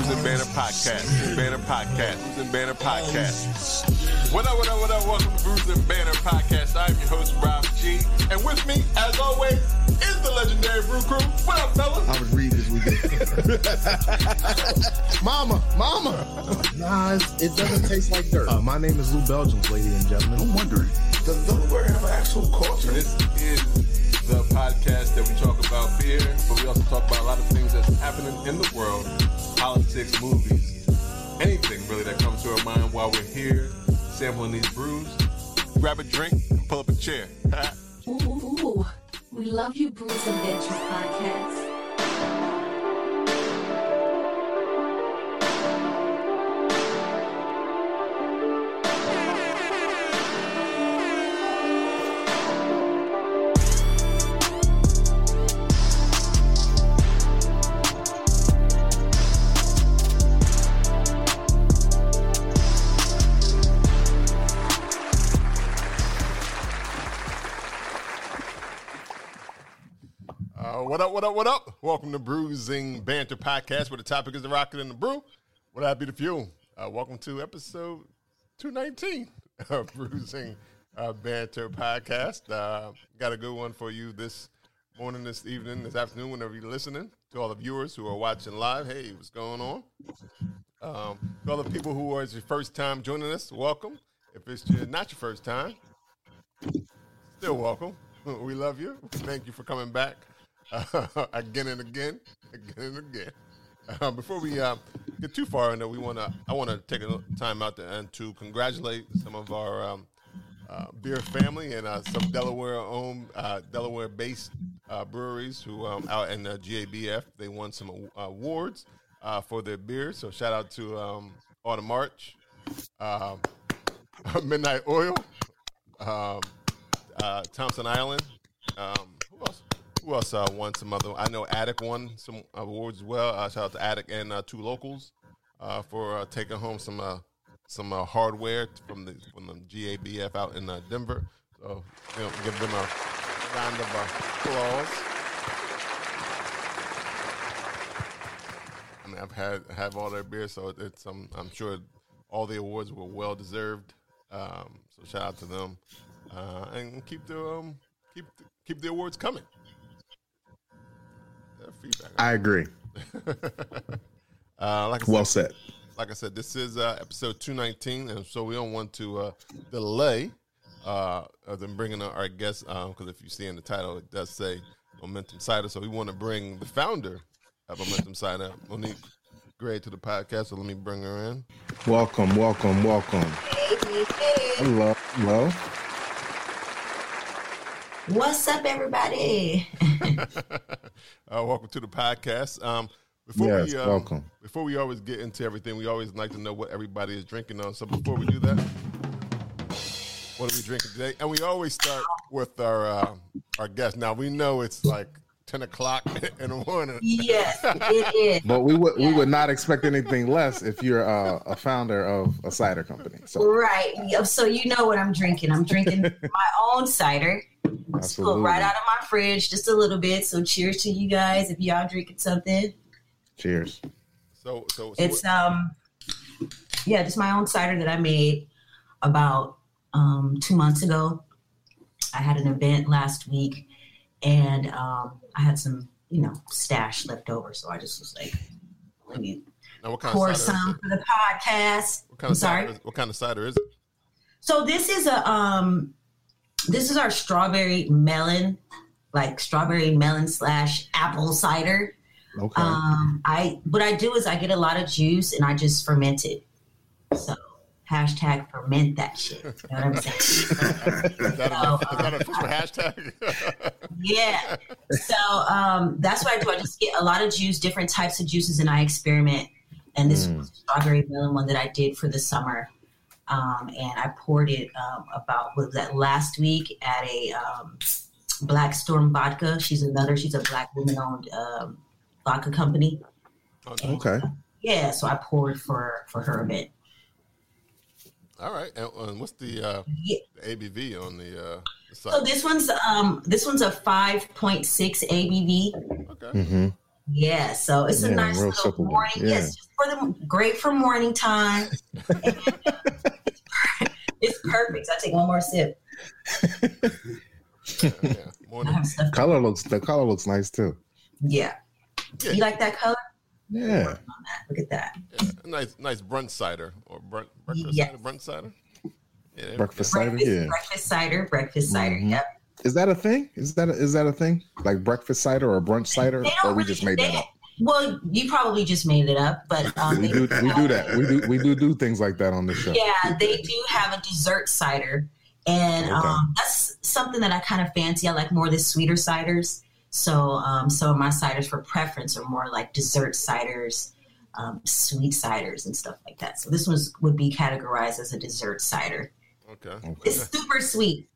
Brews and Banner Podcast. Banner Podcast. Brews and Banner Podcast. What up, what up, what up? Welcome to Brews and Banner Podcast. I'm your host, Rob G. And with me, as always, is the legendary Brew Crew. What up, fellas? I was reading as we go. mama, mama. Nah, it doesn't taste like dirt. Uh, my name is Lou Belgium, ladies and gentlemen. I'm wondering, does Delaware have an actual culture? This is the podcast that we talk about beer, but we also talk about a lot of things that's happening in the world, politics, movies, anything really that comes to our mind while we're here sampling these brews. Grab a drink and pull up a chair. Ooh, ooh, ooh. We love you, Brews Adventures Podcast. Up, what up, what up? Welcome to Bruising Banter Podcast, where the topic is the rocket and the brew. What I be the fuel. Uh, welcome to episode 219 of Bruising uh, Banter Podcast. Uh, got a good one for you this morning, this evening, this afternoon, whenever you're listening. To all the viewers who are watching live, hey, what's going on? Um, to all the people who are your first time joining us, welcome. If it's your, not your first time, still welcome. We love you. Thank you for coming back uh, again and again, again and again. Uh, before we uh, get too far into, we want to. I want to take a time out to, and to congratulate some of our um, uh, beer family and uh, some Delaware-owned, uh, Delaware-based uh, breweries who um, out in the GABF. They won some awards for their beer. So shout out to um, Autumn March, Midnight Oil, um, Thompson Island. Um, who else? Uh, won some other? I know Attic won some awards as well. Uh, shout out to Attic and uh, two locals uh, for uh, taking home some uh, some uh, hardware from the from the GABF out in Denver. So you know, give them a round of applause. I mean, I've had have all their beer, so it's um, I'm sure all the awards were well deserved. Um, so shout out to them, uh, and keep the um, keep keep the awards coming. Feedback. I agree. uh, like I Well said. like I said, this is uh, episode 219, and so we don't want to uh, delay uh, of them bringing our guest because if you see in the title, it does say Momentum Cider. So we want to bring the founder of Momentum Cider, Monique Gray, to the podcast. So let me bring her in. Welcome, welcome, welcome. Hello, hello. What's up, everybody? uh, welcome to the podcast. Um, before Yes, we um, welcome. before we always get into everything, we always like to know what everybody is drinking on. So before we do that, what are we drinking today? And we always start with our uh, our guest. Now we know it's like ten o'clock in the morning. yes, it is. But we would we would not expect anything less if you're uh, a founder of a cider company. So Right. So you know what I'm drinking. I'm drinking my own cider. It's pulled Absolutely. right out of my fridge, just a little bit. So cheers to you guys if y'all drinking something. cheers. So so, so It's um yeah, just my own cider that I made about um two months ago. I had an event last week and um I had some, you know, stash left over. So I just was like, let me now what kind pour of cider is some it? for the podcast. What kind I'm of sorry. cider? Is, what kind of cider is it? So this is a um this is our strawberry melon, like strawberry melon slash apple cider. Okay. Um I what I do is I get a lot of juice and I just ferment it. So hashtag ferment that shit. You know what I'm saying? Is that, a, is that an official hashtag? yeah. So um that's what I do. I just get a lot of juice, different types of juices, and I experiment. And this Mm. was a strawberry melon one that I did for the summer. Um, and I poured it um, about what was that last week at a um, Black Storm Vodka. She's another. She's a black woman owned um, vodka company. Okay. okay. Yeah, so I poured for for her event. All right. And, and what's the, uh, Yeah. the ABV on the, uh, the? So this one's um this one's a five point six ABV. okay. Mm-hmm. Yeah, so it's a nice little simple one. morning. Yeah. Yes, just for the great for morning time. it's perfect. I take one more sip. Yeah, I morning. Color looks the color looks nice too. Yeah. Yeah. You like that color? Yeah. Look at that. Yeah, nice, nice brunch cider or brunch, breakfast Yes. cider, brunch cider. Yeah, there- Breakfast cider. Breakfast, Yeah. breakfast cider, breakfast cider. Mhm. Yep. Is that a thing? Is that a, is that a thing? Like breakfast cider or brunch cider? They Or don't we really- just made they- that up? Well, you probably just made it up, but um, We do we do that. We do we do do things like that on the show. Yeah, they do have a dessert cider, and Okay. um, that's something that I kind of fancy. I like more the sweeter ciders. So um, some of my ciders for preference are more like dessert ciders, um, sweet ciders, and stuff like that. So this one would be categorized as a dessert cider. Okay. Okay. It's super sweet.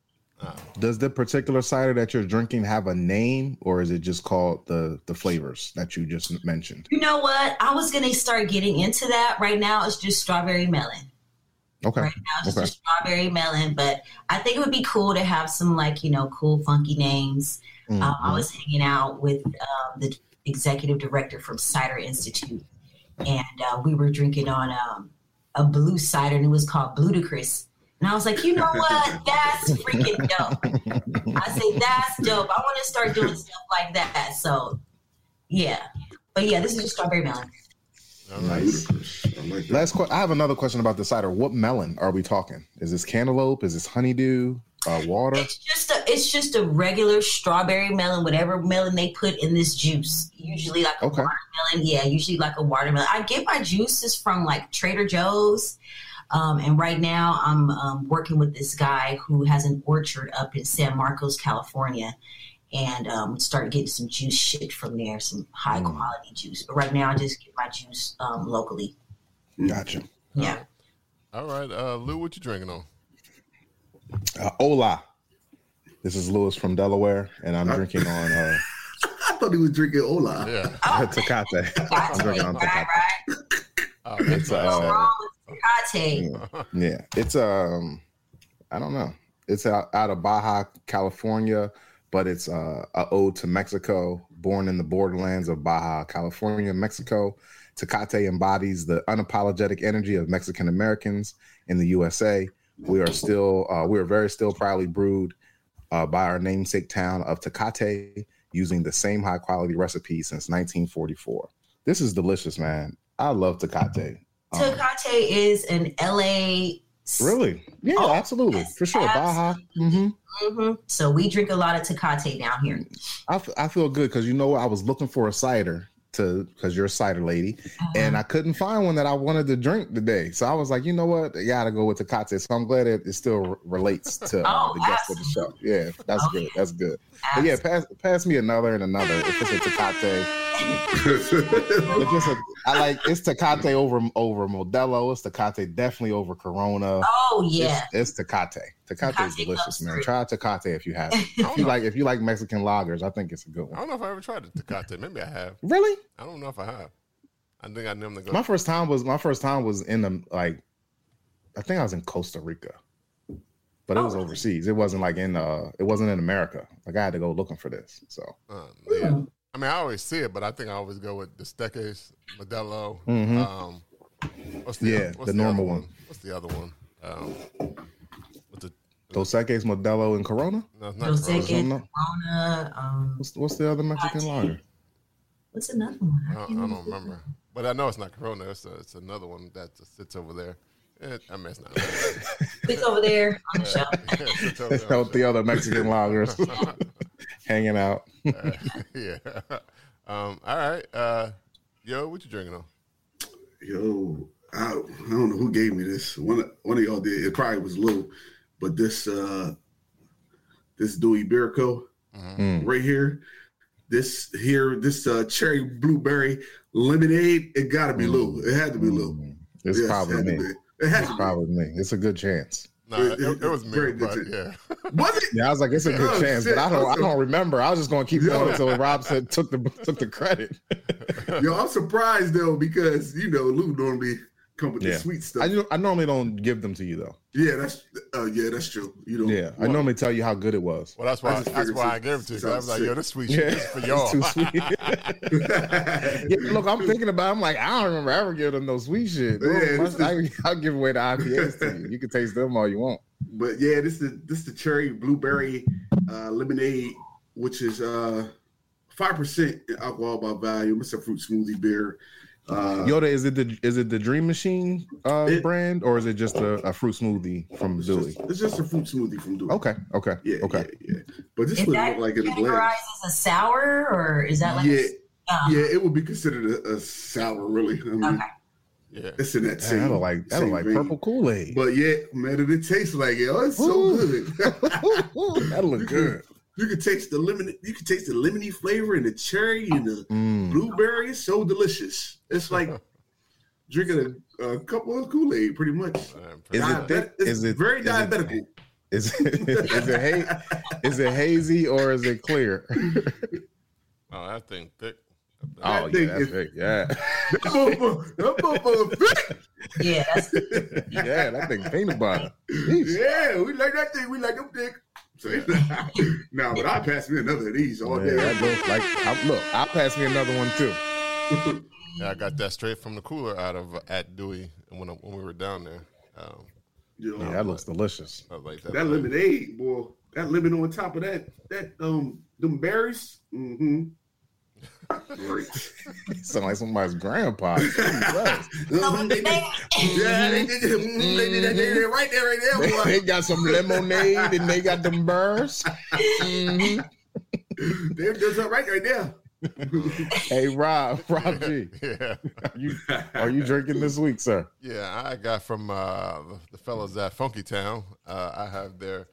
Does the particular cider that you're drinking have a name, or is it just called the the flavors that you just mentioned? You know what? I was gonna start getting into that. Right now, it's just strawberry melon. Okay. right now it's just Okay. a strawberry melon but i think it would be cool to have some like you know cool funky names. Um, i Mhm. was hanging out with um, the executive director from cider institute and uh, we were drinking on um, a blue cider and it was called ludicrous and i was like you know what? That's freaking dope. I say that's dope. I want to start doing stuff like that. So yeah. But yeah this is just strawberry melon All right. Nice. I like that. Last question. I have another question about the cider. What melon are we talking? Is this cantaloupe? Is this honeydew? Uh, water? It's just a it's just a regular strawberry melon, whatever melon they put in this juice. Usually like a Okay. watermelon. Yeah, usually like a watermelon. I get my juices from like Trader Joe's. Um, and right now I'm um, working with this guy who has an orchard up in San Marcos, California. And um, start getting some juice shipped from there, some high Mm. quality juice. But right now, I just get my juice um, locally. Gotcha. Yeah. All right. Uh, Lou, what you drinking on? Uh, hola. This is Lewis from Delaware, and I'm drinking on uh, I thought he was drinking Ola. Yeah. Tecate. I'm drinking on Tecate. right. Oh, It's, nice. uh, wrong with Tecate? Yeah, it's um, I don't know. It's out, out of Baja, California, but it's uh, a ode to Mexico. Born in the borderlands of Baja, California, Mexico, Tecate embodies the unapologetic energy of Mexican Americans in the USA. We are still, uh, we are very still proudly brewed uh, by our namesake town of Tecate, using the same high quality recipe since 1944. This is delicious, man. I love Tecate. Um, Tecate is an LA. Really? Yeah, Oh, absolutely. yes, For sure. Baja. Mm-hmm. Mm-hmm. So we drink a lot of Tecate down here. I, f- I feel good because you know what? I was looking for a cider to because you're a cider lady, and I couldn't find one that I wanted to drink today. So I was like, you know what? I gotta go with Tecate. So I'm glad it, it still r- relates to uh, Oh, the guest of the show. Yeah, that's Oh, good. That's good. But yeah, pass pass me another and another. If it's a Tecate, it's just a, I like it's Tecate over over Modelo. It's Tecate definitely over Corona. Oh yeah. It's, it's Tecate. Tecate is delicious, man. through. Try Tecate if you have. it. If you know. like, if you like Mexican lagers, I think it's a good one. I don't know if I ever tried the Tecate. Maybe I have. Really, I don't know if I have. I think I never go. my first time was my first time was in the like, I think I was in Costa Rica, but it was Oh. overseas. It wasn't like in uh, it wasn't in America. Like I had to go looking for this. So Uh, yeah. I mean, I always see it, but I think I always go with the Dos Equis, Modelo. Mhm. Um, what's the Yeah, what's the normal other one. What's the other one? Um, what's the Dos Equis, Modelo, and Corona. no, it's not Dos Corona. Equis. Corona. Corona. Um, What's what's the other Mexican lager? what's another one? I I don't, I don't remember, but I know it's not Corona. It's, a, it's another one that just sits over there. It, I mean, it's not. It's over there on the shelf. Yeah, it sits over there. With the other Mexican lagers hanging out. Uh, yeah. Um, all right. Uh, yo, what you drinking on? Yo, I, I don't know who gave me this. One one of y'all did. It probably was Lou, but this uh this Dewey Beer Co. Mm. right here. This here, this uh cherry blueberry lemonade. It gotta be Lou. It had to be Lou. Mm. It's Yes, probably had to me. It had It's to be. probably me. It's a good chance. No, It- it, it- it was me, very good but yeah. Was it? Yeah, I was like, it's a good Oh, chance, shit. but I don't, I don't remember. I was just gonna keep Yo. going until Rob said took the took the credit. Yo, I'm surprised though because you know Lou normally come with Yeah. the sweet stuff. I, I normally don't give them to you though. yeah, that's uh, yeah, that's true. You know, Yeah, I normally tell you how good it was. Well, that's why just that's why I since- gave it to you. I I was was like, yo, sick. this sweet shit is for y'all. It's too sweet. yeah, look, I'm thinking about. I'm like, I don't remember ever giving them no sweet shit. Yeah, Well, this I, I'll give away the IPAs to you. You can taste them all you want. But yeah, this is this is the cherry blueberry uh, lemonade, which is uh five percent alcohol by volume. It's a fruit smoothie beer. Uh, Yoda, is it the is it the Dream Machine uh, It- brand or is it just a, a fruit smoothie from it's Dewey? just, it's just a fruit smoothie from Dewey. Okay, okay, Yeah, okay. yeah, yeah. But this Is would that look like in a categorized glass. as a sour, or is that like yeah, a, uh, yeah, it would be considered a, a sour, really. I mean, Okay. Yeah. it's in that Man, same. that look like that look same like vein. purple Kool Aid. But yeah, man, and it tastes like it. Oh, it's so good. That'll look good. Can, you can taste the lemon. You can taste the lemony flavor and the cherry and the Mm. blueberry. It's so delicious. It's like drinking a, a couple of Kool Aid, pretty much. Man, Is it Diabe- thick? It's Is it- very is it- diabetical? Is it is it ha- is it hazy or is it clear? Oh, that thing thick. Oh thing yeah, that's is- big. Yeah, that motherfucker, thick. yeah, yeah, that thing peanut butter. Yeesh. Yeah, we like that thing. We like them thick. So, now, but I pass me another of these all Man, day. that looks like I, look. I'll pass me another one too. Yeah, I got that straight from the cooler out of uh, at Dewey when when we were down there. Um, You know, Yeah, that looks delicious. I like that. that lemonade, boy. That lemon on top of that, that um, them berries. Mm-hmm. Great. Sound like somebody's grandpa. Jesus. They yeah, they did, it. Mhm, they did, it. they did right there, right there, boy. they got some lemonade and they got them burrs. Mhm. They did something right right there. Hey Rob, Rob G, yeah, are you are you drinking this week, sir? yeah. I got from uh, the, the fellas at FunkyTown. Uh, I have their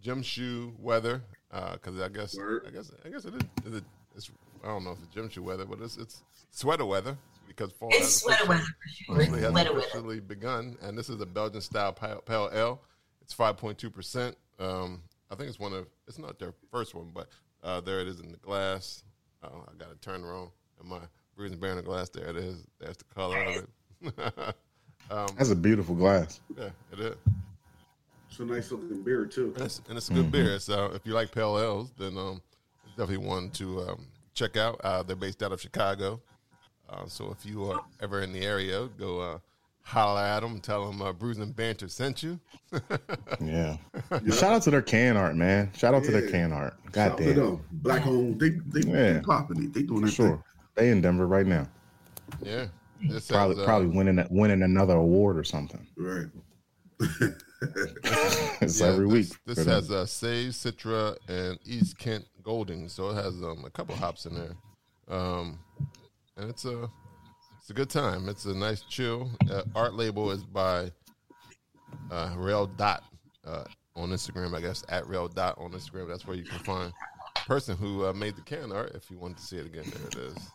gym shoe weather because I guess Word. I guess I guess it is. is it, it's I don't know if it's gym shoe weather, but it's it's sweater weather because fall it's has sweater officially- weather for sure. It's has sweater weather. officially begun, and this is a Belgian style pale, pale ale. It's five point two percent. Um, I think it's one of it's not their first one, but uh, there it is in the glass. Oh, I got to turn around. And my bruising bear in the glass. There it is. There's the color of it. um, That's a beautiful glass. yeah, it is. It's a nice looking beer too. And it's, and it's a good beer. So if you like pale ales, then um, definitely one to um, check out. Uh, they're based out of Chicago. Uh, so if you are ever in the area, go uh, holler at them. Tell them uh, Bruising Banter sent you. Yeah. Shout out to their can art, man. Shout out to their can art. Shout God out to damn. Black home. They they, Yeah. they popping it. They doing For that sure. They in Denver right now. Yeah. This Probably has, uh, probably winning winning another award or something. Right. It's yeah, every week. This, for this has uh, Sage, Citra, and East Kent Golding. So it has um, a couple hops in there. Um, and it's a, it's a good time. It's a nice chill. Uh, art label is by uh, Rail Dot uh, on Instagram, I guess, at Rail Dot on Instagram. That's where you can find the person who uh, made the can art if you want to see it again. There it is.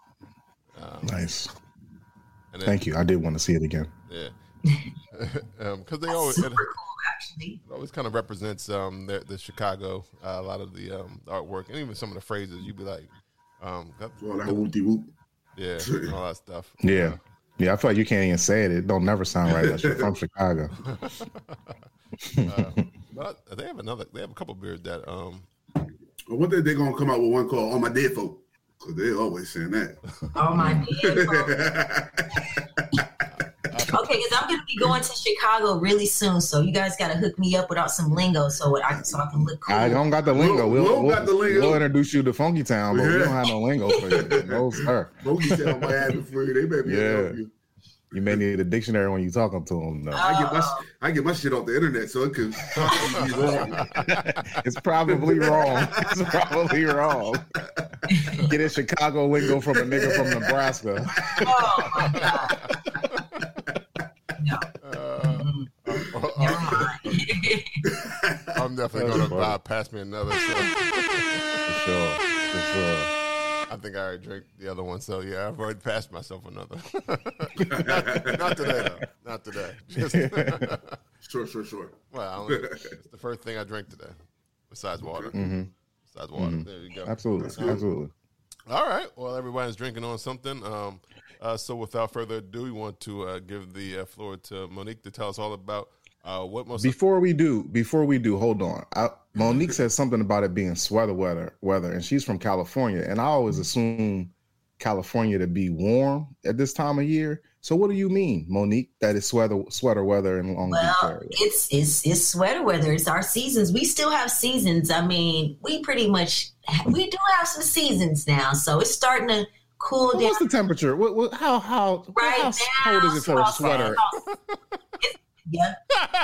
Um, nice. and then, Thank you. I did want to see it again. Yeah. Because they always. Super cool, actually. It always kind of represents um the, the Chicago uh, a lot of the um the artwork and even some of the phrases you'd be like um that- All that whoopty whoop. yeah and all that stuff Yeah. Yeah, I feel like you can't even say it. It don't never sound right unless you're from Chicago. uh, but they have another they have a couple beers that um Well, one day they're gonna come out with one called "All My Dead Folk" because they always saying that. Oh my god. Okay, because I'm gonna be going to Chicago really soon, so you guys gotta hook me up without some lingo so I so I can look cool. I don't got the lingo. Will- We'll, we'll, got the lingo. we'll introduce you to FunkyTown, but we don't have no lingo for you. No, sir. Bogey tell my ass for you. They better be Yeah. help you. You may need a dictionary when you talking to them. Though. I get my oh. I get my shit off the internet, so it could possibly be wrong. It's probably wrong. It's probably wrong. Get a Chicago lingo from a nigga from Nebraska. Oh my god. No, uh, never mind. I'm definitely gonna funny. buy pass me another so For sure. For sure. I think I already drank the other one so yeah I've already passed myself another not, not today though not today just Sure, sure, sure. well I it's the first thing I drank today besides water hmm besides water there you go Absolutely. Absolutely. All right. Well, everybody's drinking on something. Um, Uh, so, without further ado, we want to uh, give the uh, floor to Monique to tell us all about uh, what most. Before we do, before we do, hold on. I, Monique said something about it being sweater weather, weather, and she's from California, and I always assume California to be warm at this time of year. So, what do you mean, Monique? That is sweater sweater weather in Long Beach Well, area. it's it's it's sweater weather. It's our seasons. We still have seasons. I mean, we pretty much we do have some seasons now. So it's starting to cool What- down. What's the temperature? What, what, how how Right how now, cold is it for a sweater? Yeah,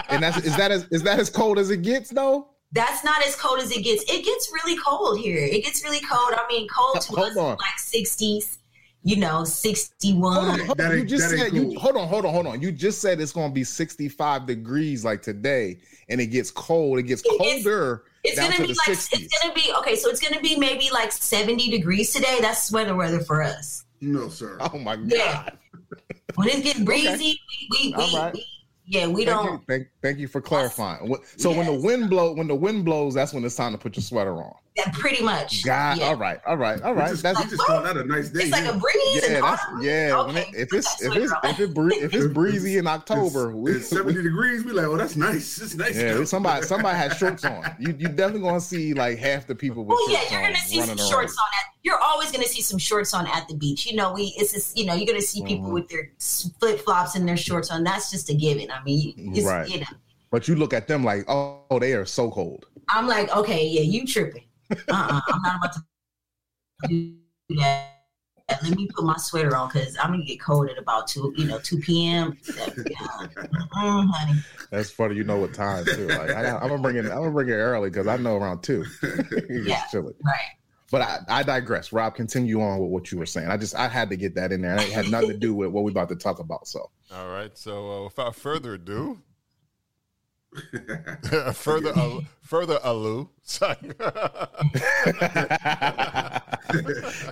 And that's is that as is that as cold as it gets though? that's not as cold as it gets. It gets really cold here. It gets really cold. I mean, cold to Hold us on. like sixties. You know, sixty-one. Hold on, hold on. You just that ain't said you hold on, hold on, hold on. You just said it's going to be 65 degrees like today, and it gets cold. It gets It gets- colder It's down gonna to be like 60s. it's gonna be okay. So it's gonna be maybe like seventy degrees today. That's sweater weather for us. No, sir. Oh my god! Yeah. When it's getting breezy, we, we, we, All right. we yeah, we thank don't. You, thank, thank you for clarifying. What- So when the wind blow, when the wind blows, that's when it's time to put your sweater on. Yeah, pretty much. God, yeah. all right, all right, all We right. just, That's we just call that a nice day. It's like a breeze. yeah, and that's yeah. Okay, it- if it's if it's if it bre- if it's breezy in October, it's, we, it's 70 degrees. We like, oh, that's nice. It's nice. yeah, out. somebody somebody had shorts on. You you definitely gonna see like half the people with Oh yeah, shorts you're on gonna see some around. shorts on at. You're always gonna see some shorts on at the beach. You know, we it's just you know you're gonna see people Mhm. with their flip flops and their shorts on. That's just a given. I mean, it's, Right. you know, But you look at them like, oh, oh, they are so cold. I'm like, okay, yeah, you tripping. Uh, uh-uh, I'm not about to do that. Let me put my sweater on because I'm gonna get cold at about two, you know, two p.m. Mm, honey. That's funny. You know what time too. Like I, I'm gonna bring it. I'm gonna bring it early because I know around two. it's Yeah. chilly. Right. But I, I digress. Rob, continue on with what you were saying. I just I had to get that in there. It had nothing to do with what we're about to talk about. So All right. So, uh, without further ado, further uh, further ado, sorry.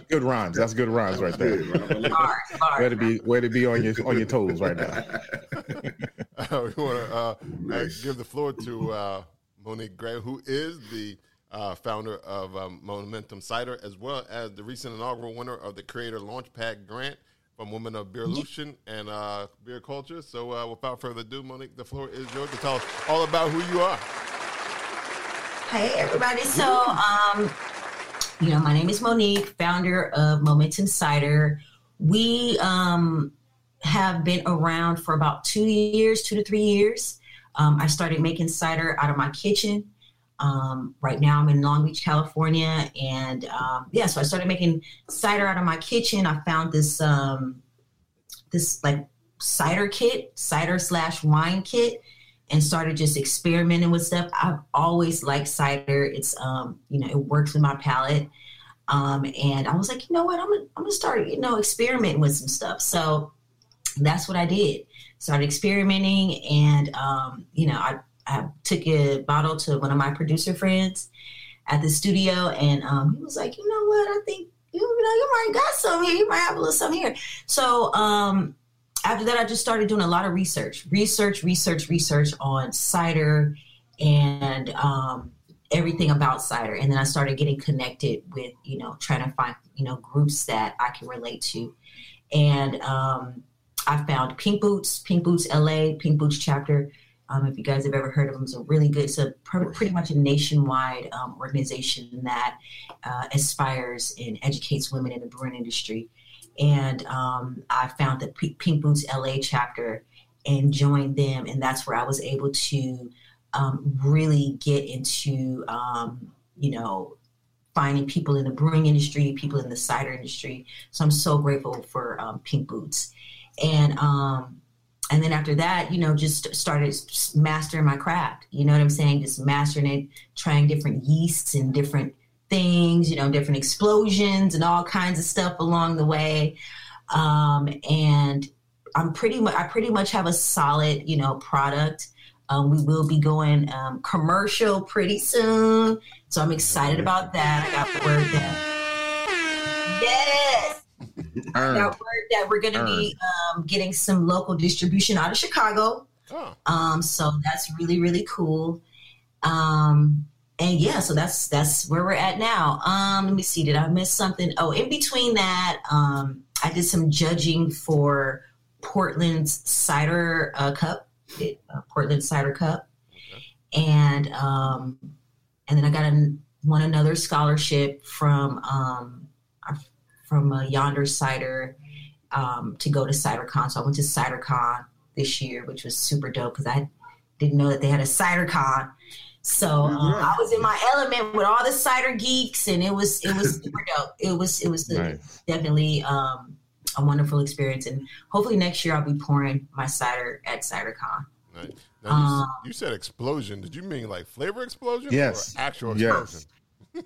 good rhymes. That's good rhymes right there. Good, Rob. I like Bars, bars. Way to be way to be on your on your toes right now. that. we want to uh, Nice. uh, give the floor to uh, Monique Gray, who is the uh, founder of um, Momentum Cider, as well as the recent inaugural winner of the Creator Launchpad Grant from Women of Bevolution and uh, Beer Kulture. So, uh, without further ado, Monique, the floor is yours to tell us all about who you are. Hey everybody. So um you know, my name is Monique, founder of Momentum Cider. We um have been around for about 2 years, 2 to 3 years. Um, I started making cider out of my kitchen. Um, right now I'm in Long Beach, California and um, yeah, so I started making cider out of my kitchen. I found this um this like cider kit, cider slash wine kit and started just experimenting with stuff. I've always liked cider. It's um, you know, it works with my palate. Um, and I was like, you know what, I'm gonna I'm gonna start, you know, experimenting with some stuff. So that's what I did. Started experimenting and um, you know, I, I took a bottle to one of my producer friends at the studio and um, he was like, you know what, I think you know, you might got some here, you might have a little some here. So um after that, I just started doing a lot of research, research, research, research on cider and um, everything about cider. And then I started getting connected with, you know, trying to find, you know, groups that I can relate to. And um, I found Pink Boots, Pink Boots LA, Pink Boots chapter. Um, if you guys have ever heard of them, it's a really good, it's a pr- pretty much a nationwide um, organization that uh, aspires and educates women in the brewing industry. And um, I found the P- Pink Boots LA chapter and joined them, and that's where I was able to um, really get into, um, you know, finding people in the brewing industry, people in the cider industry. So I'm so grateful for um, Pink Boots, and um, and then after that, you know, just started mastering my craft. You know what I'm saying? Just mastering it, trying different yeasts and different things, you know, different explosions and all kinds of stuff along the way. Um, and I'm pretty much, I pretty much have a solid, you know, product. Um, we will be going um, commercial pretty soon, so I'm excited about that. I got the word that yes, Earn. got word that we're going to be um, getting some local distribution out of Chicago. Oh, Um, so that's really really cool. Um, and yeah, so that's that's where we're at now. Um, let me see, did I miss something? Oh, in between that, um, I did some judging for Portland's cider uh, cup, it, uh, Portland cider cup, and um, and then I got an, won another scholarship from um, our- from uh, Yonder Cider um, to go to CiderCon. So I went to CiderCon this year, which was super dope because I didn't know that they had a CiderCon. So um, Yeah. I was in my element with all the cider geeks, and it was it was super dope. It was it was Nice. definitely um, a wonderful experience, and hopefully next year I'll be pouring my cider at CiderCon. Right. Now, you, Um, you said explosion. Did you mean like flavor explosion? Yes. Or actual Yes.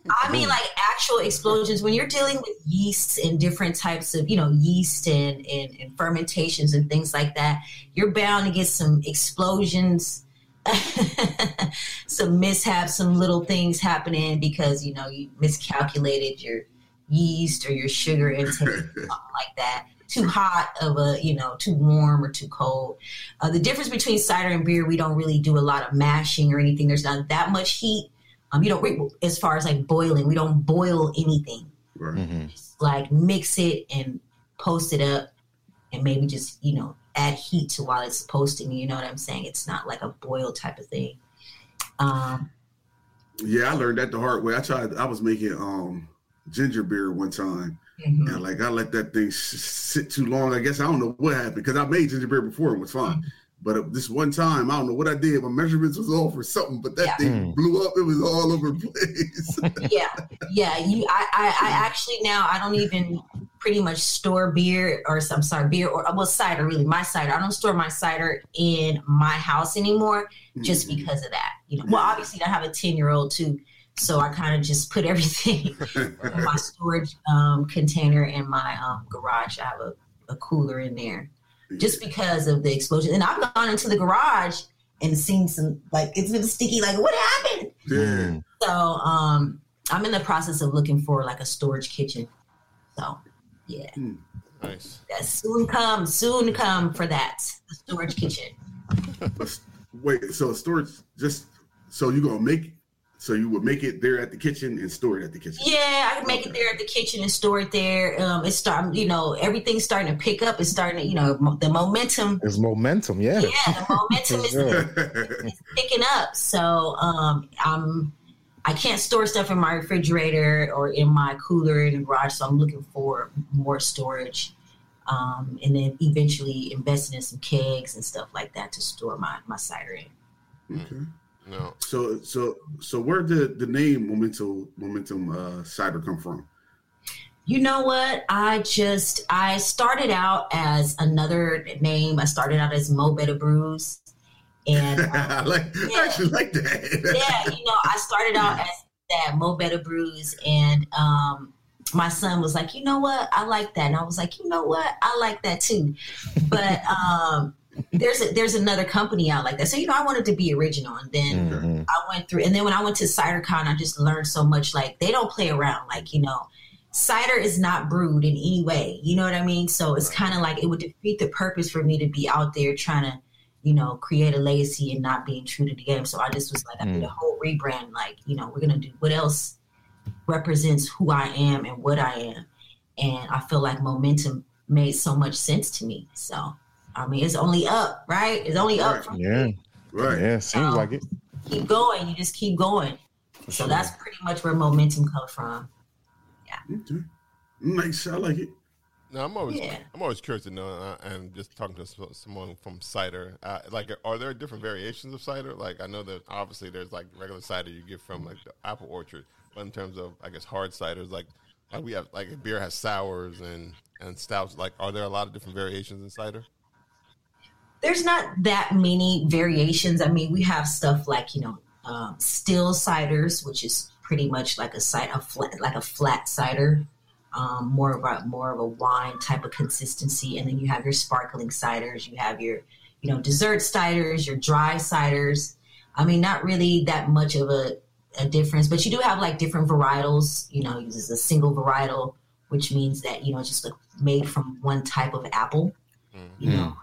I mean, like actual explosions when you're dealing with yeast and different types of, you know, yeast and, and, and fermentations and things like that. You're bound to get some explosions, some mishaps, some little things happening because you know you miscalculated your yeast or your sugar intake, like that. Too hot of a, you know, too warm or too cold. Uh, the difference between cider and beer, we don't really do a lot of mashing or anything. There's not that much heat. Um, you don't we, as far as like boiling, we don't boil anything. Right. Mhm. Like mix it and post it up, and maybe just you know add heat to while it's posting. You know what I'm saying? It's not like a boil type of thing. Um, Yeah, I learned that the hard way. I tried. I was making um ginger beer one time, mhm. and like I let that thing sit too long. I guess I don't know what happened because I made ginger beer before and was fine. But uh, this one time, I don't know what I did. My measurements was off or something, but that Yeah. thing Mm. blew up. It was all over the place. yeah, yeah. You, I, I, I actually now I don't even pretty much store beer or I'm sorry, beer or well cider. Really, my cider. I don't store my cider in my house anymore just Mm-hmm. because of that. You know, well, obviously I have a ten year old too, so I kind of just put everything in my storage um, container in my um, garage. I have a, a cooler in there just because of the explosion. And I've gone into the garage and seen some like it's been sticky. Like what happened? yeah. So um, I'm in the process of looking for like a storage kitchen. So yeah, Nice. that soon come, soon come for that the storage kitchen. Wait, so storage just so you gonna make so you would make it there at the kitchen and store it at the kitchen. Yeah, I can make it there at the kitchen and store it there. Um, it's starting, you know, everything's starting to pick up. It's starting to, you know, mo- the momentum. It's momentum, yeah. Yeah, the momentum is Yeah. it's picking up. So um, I'm I can't store stuff in my refrigerator or in my cooler in the garage. So I'm looking for more storage, um, and then eventually investing in some kegs and stuff like that to store my my cider in. okay. No. So so so where did the name momentum momentum uh, cider come from? You know what? I just I started out as another name. I started out as Mo Better Brews, and um, I like I actually like that. yeah, you know, I started out as that Mo Better Brews, and um, my son was like, you know what, I like that, and I was like, you know what, I like that too. But um, there's a, there's another company out like that, so you know, I wanted to be original, and then Mhm. I went through, and then when I went to CiderCon, I just learned so much. Like they don't play around. Like you know, cider is not brewed in any way. You know what I mean? So it's kind of like it would defeat the purpose for me to be out there trying to, you know, create a legacy and not being true to the game. So I just was like, I did a whole rebrand. Like you know, we're gonna do what else represents who I am and what I am, and I feel like momentum made so much sense to me. So. I mean, it's only up, right? It's only up Right. from Yeah, right. yeah, seems like it. keep going. You just keep going. So that's pretty much where momentum comes from. Okay. Nice. I like it. No, I'm always Yeah. I'm always curious to know, uh, and just talking to someone from cider. Uh, like, are there different variations of cider? Like, I know that obviously there's like regular cider you get from like the apple orchard, but in terms of I guess hard ciders, like, like we have like beer has sours and and stouts. Like, are there a lot of different variations in cider? There's not that many variations. I mean, we have stuff like you know um, still ciders, which is pretty much like a cider, a flat, like a flat cider, um, more of a more of a wine type of consistency. And then you have your sparkling ciders. You have your you know dessert ciders, your dry ciders. I mean, not really that much of a, a difference, but you do have like different varietals. You know, uses a single varietal, which means that you know it's just like made from one type of apple. You know,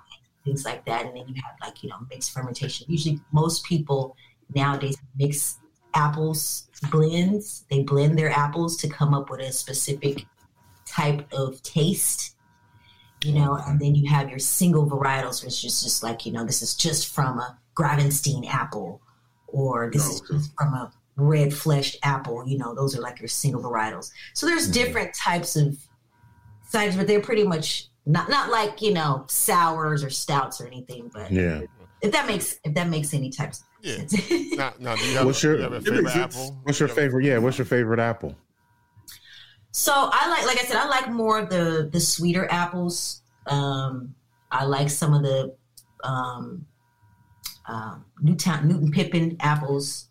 things like that, and then you have like you know mixed fermentation. Usually, most people nowadays mix apples blends. They blend their apples to come up with a specific type of taste. you know, and then you have your single varietals, which is just like, you know, this is just from a Gravenstein apple, or this is oh, just from a red fleshed apple. You know, those are like your single varietals. So there's mm-hmm. different types of ciders, but they're pretty much not not like you know sours or stouts or anything. But Yeah. if that makes if that makes any types of Yeah. sense. Now, now, do you have, What's a, your- do you have favorite apple? What's your favorite? Yeah, what's your favorite apple? So I like, like I said, I like more of the the sweeter apples. Um, I like some of the um, um, Newtown Newton Pippin apples.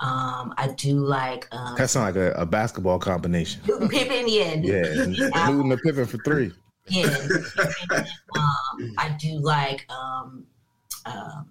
Um, I do like um, That sounds like a, a basketball combination. Newton Pippin. Yeah, Yeah, Newton apple, Newton the Pippin for three. Yeah. Um, I do like um, um,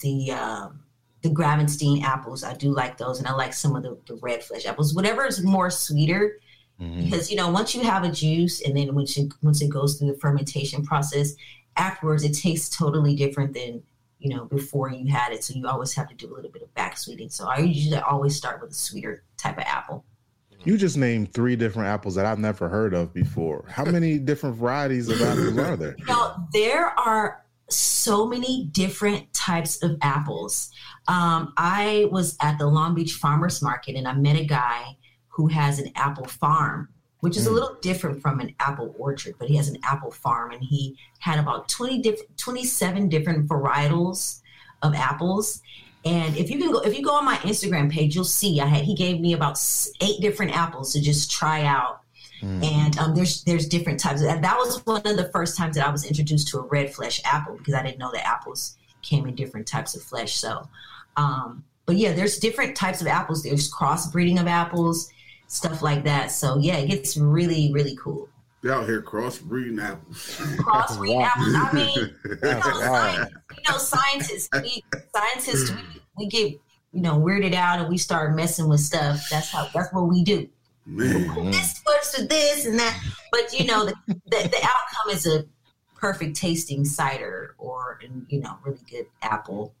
the um, the Gravenstein apples. I do like those, and I like some of the, the red flesh apples. Whatever is more sweeter, Mhm. because you know once you have a juice and then once it once it goes through the fermentation process afterwards it tastes totally different than you know before you had it so you always have to do a little bit of back sweetening so i usually always start with a sweeter type of apple You just named three different apples that I've never heard of before. How many different varieties of apples are there? you know there are so many different types of apples um, i was at the long beach farmers market and i met a guy who has an apple farm which is a Mm. little different from an apple orchard but he has an apple farm and he had about 20 different 27 different varietals of apples and if you can go if you go on my instagram page you'll see i had he gave me about eight different apples to just try out Mm. and um, there's there's different types. And that was one of the first times that I was introduced to a red flesh apple because I didn't know that apples came in different types of flesh. So, um, but yeah, there's different types of apples. There's crossbreeding of apples, stuff like that. So yeah, it gets really really cool. They out here crossbreeding apples. Crossbreed Wow. apples. I mean, you know, That's wild. science, you know, scientists, we scientists, we, we get you know weirded out and we start messing with stuff. That's how that's what we do. Man, this works with this and that. But you know, the, the, the outcome is a perfect tasting cider or you know, really good apple.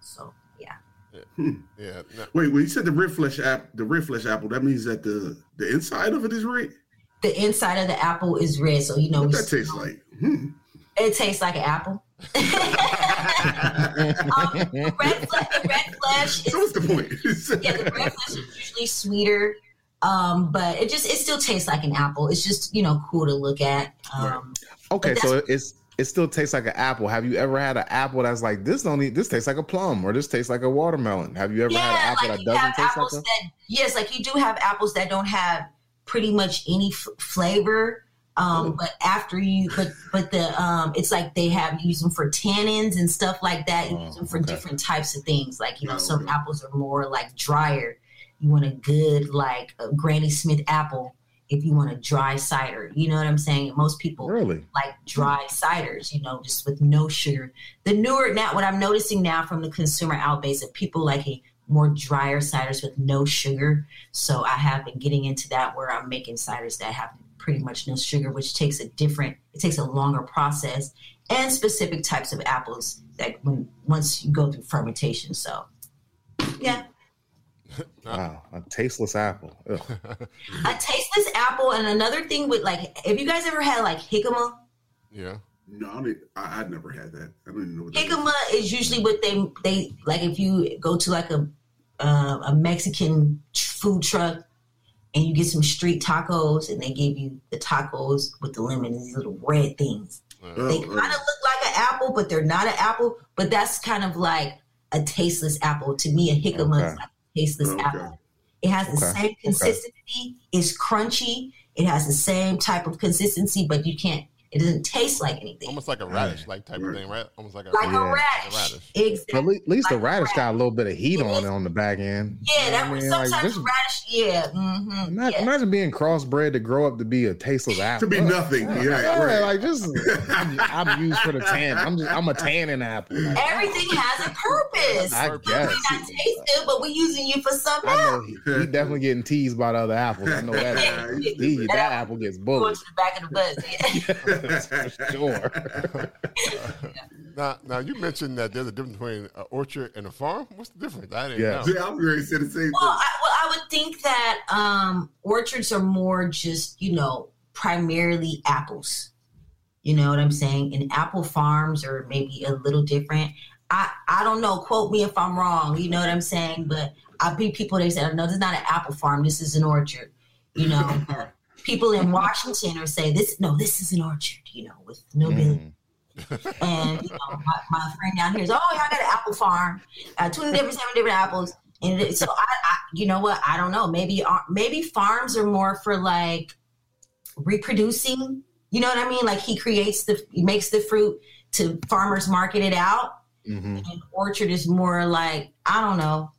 So yeah. Yeah. Hmm. no, wait, when you said the red flesh app, the red flesh apple, that means that the the inside of it is red. The inside of the apple is red, so you know What we- that tastes like? Hmm. it tastes like an apple. um, the red flesh, the red flesh is so what's the point? yeah, the red flesh is usually sweeter. Um, but it just it still tastes like an apple. It's just, you know, cool to look at. Um Okay, so it's it still tastes like an apple. Have you ever had an apple that's like this? Don't eat, this tastes like a plum, or this tastes like a watermelon? Have you ever had an apple like that doesn't taste like a? that yes, like you do have apples that don't have pretty much any f- flavor. Um, Oh. but after you, but but the um, it's like they have use them for tannins and stuff like that. You Oh, use them for okay. different types of things. Like you know, Oh, some okay. apples are more like drier. You want a good like a Granny Smith apple if you want a dry cider. You know what I'm saying? Most people Really? like dry ciders, you know, just with no sugar. The newer now, what I'm noticing now from the consumer outbase, that people like a more drier ciders with no sugar. So I have been getting into that where I'm making ciders that have pretty much no sugar, which takes a different, it takes a longer process and specific types of apples that when once you go through fermentation. So yeah, Wow, a tasteless apple. A tasteless apple. And another thing with like, have you guys ever had like jicama? yeah. No, I mean, I, I'd never had that. I don't even know what that is. Jicama is usually what they they like if you go to like a uh, a Mexican food truck and you get some street tacos and they give you the tacos with the lemon and these little red things. Oh, They oh. kind of look like an apple, but they're not an apple. But that's kind of like a tasteless apple to me. A jicama Okay. is like a tasteless Okay. apple. It has the same consistency. It's crunchy. It has the same type of consistency, but you can't. It doesn't taste like anything. Almost like a radish like type of thing, right? Almost like a like Yeah. a radish. A radish. Exactly. But at least the Like a radish radish. got a little bit of heat on it on the back end. Yeah, You know that was I mean? Like, sometimes this- radish. Yeah, mm-hmm. Ima- yeah. Imagine being crossbred to grow up to be a tasteless apple. To be nothing. Yeah, Yeah, right. like just I'm, I'm used for the tan. I'm just I'm a tanning apple. Like, Everything has a purpose. I You guess. may not taste good, but we're using you for something I else. know he, he definitely getting teased by the other apples. I know that. He, that apple gets Going bullied. to the back of the bus. Yeah. That's for sure. Now, now you mentioned that there's a difference between an orchard and a farm. What's the difference? I didn't Yeah. know. Yeah, I'm ready to the same Well. I, well, I would think that um, orchards are more just, you know, primarily apples. You know what I'm saying? And apple farms are maybe a little different. I I don't know. Quote me if I'm wrong. You know what I'm saying? But I be people they say, no, this is not an apple farm. This is an orchard. You know, people in Washington are say this. No, this is an orchard. You know, with no building. Mm. And you know, my, my friend down here is, oh, y'all got an apple farm, uh, twenty different, seven different apples. And so I, I, you know what? I don't know. Maybe uh, maybe farms are more for like reproducing. You know what I mean? Like he creates the, he makes the fruit to farmers market it out. hmm And orchard is more like I don't know.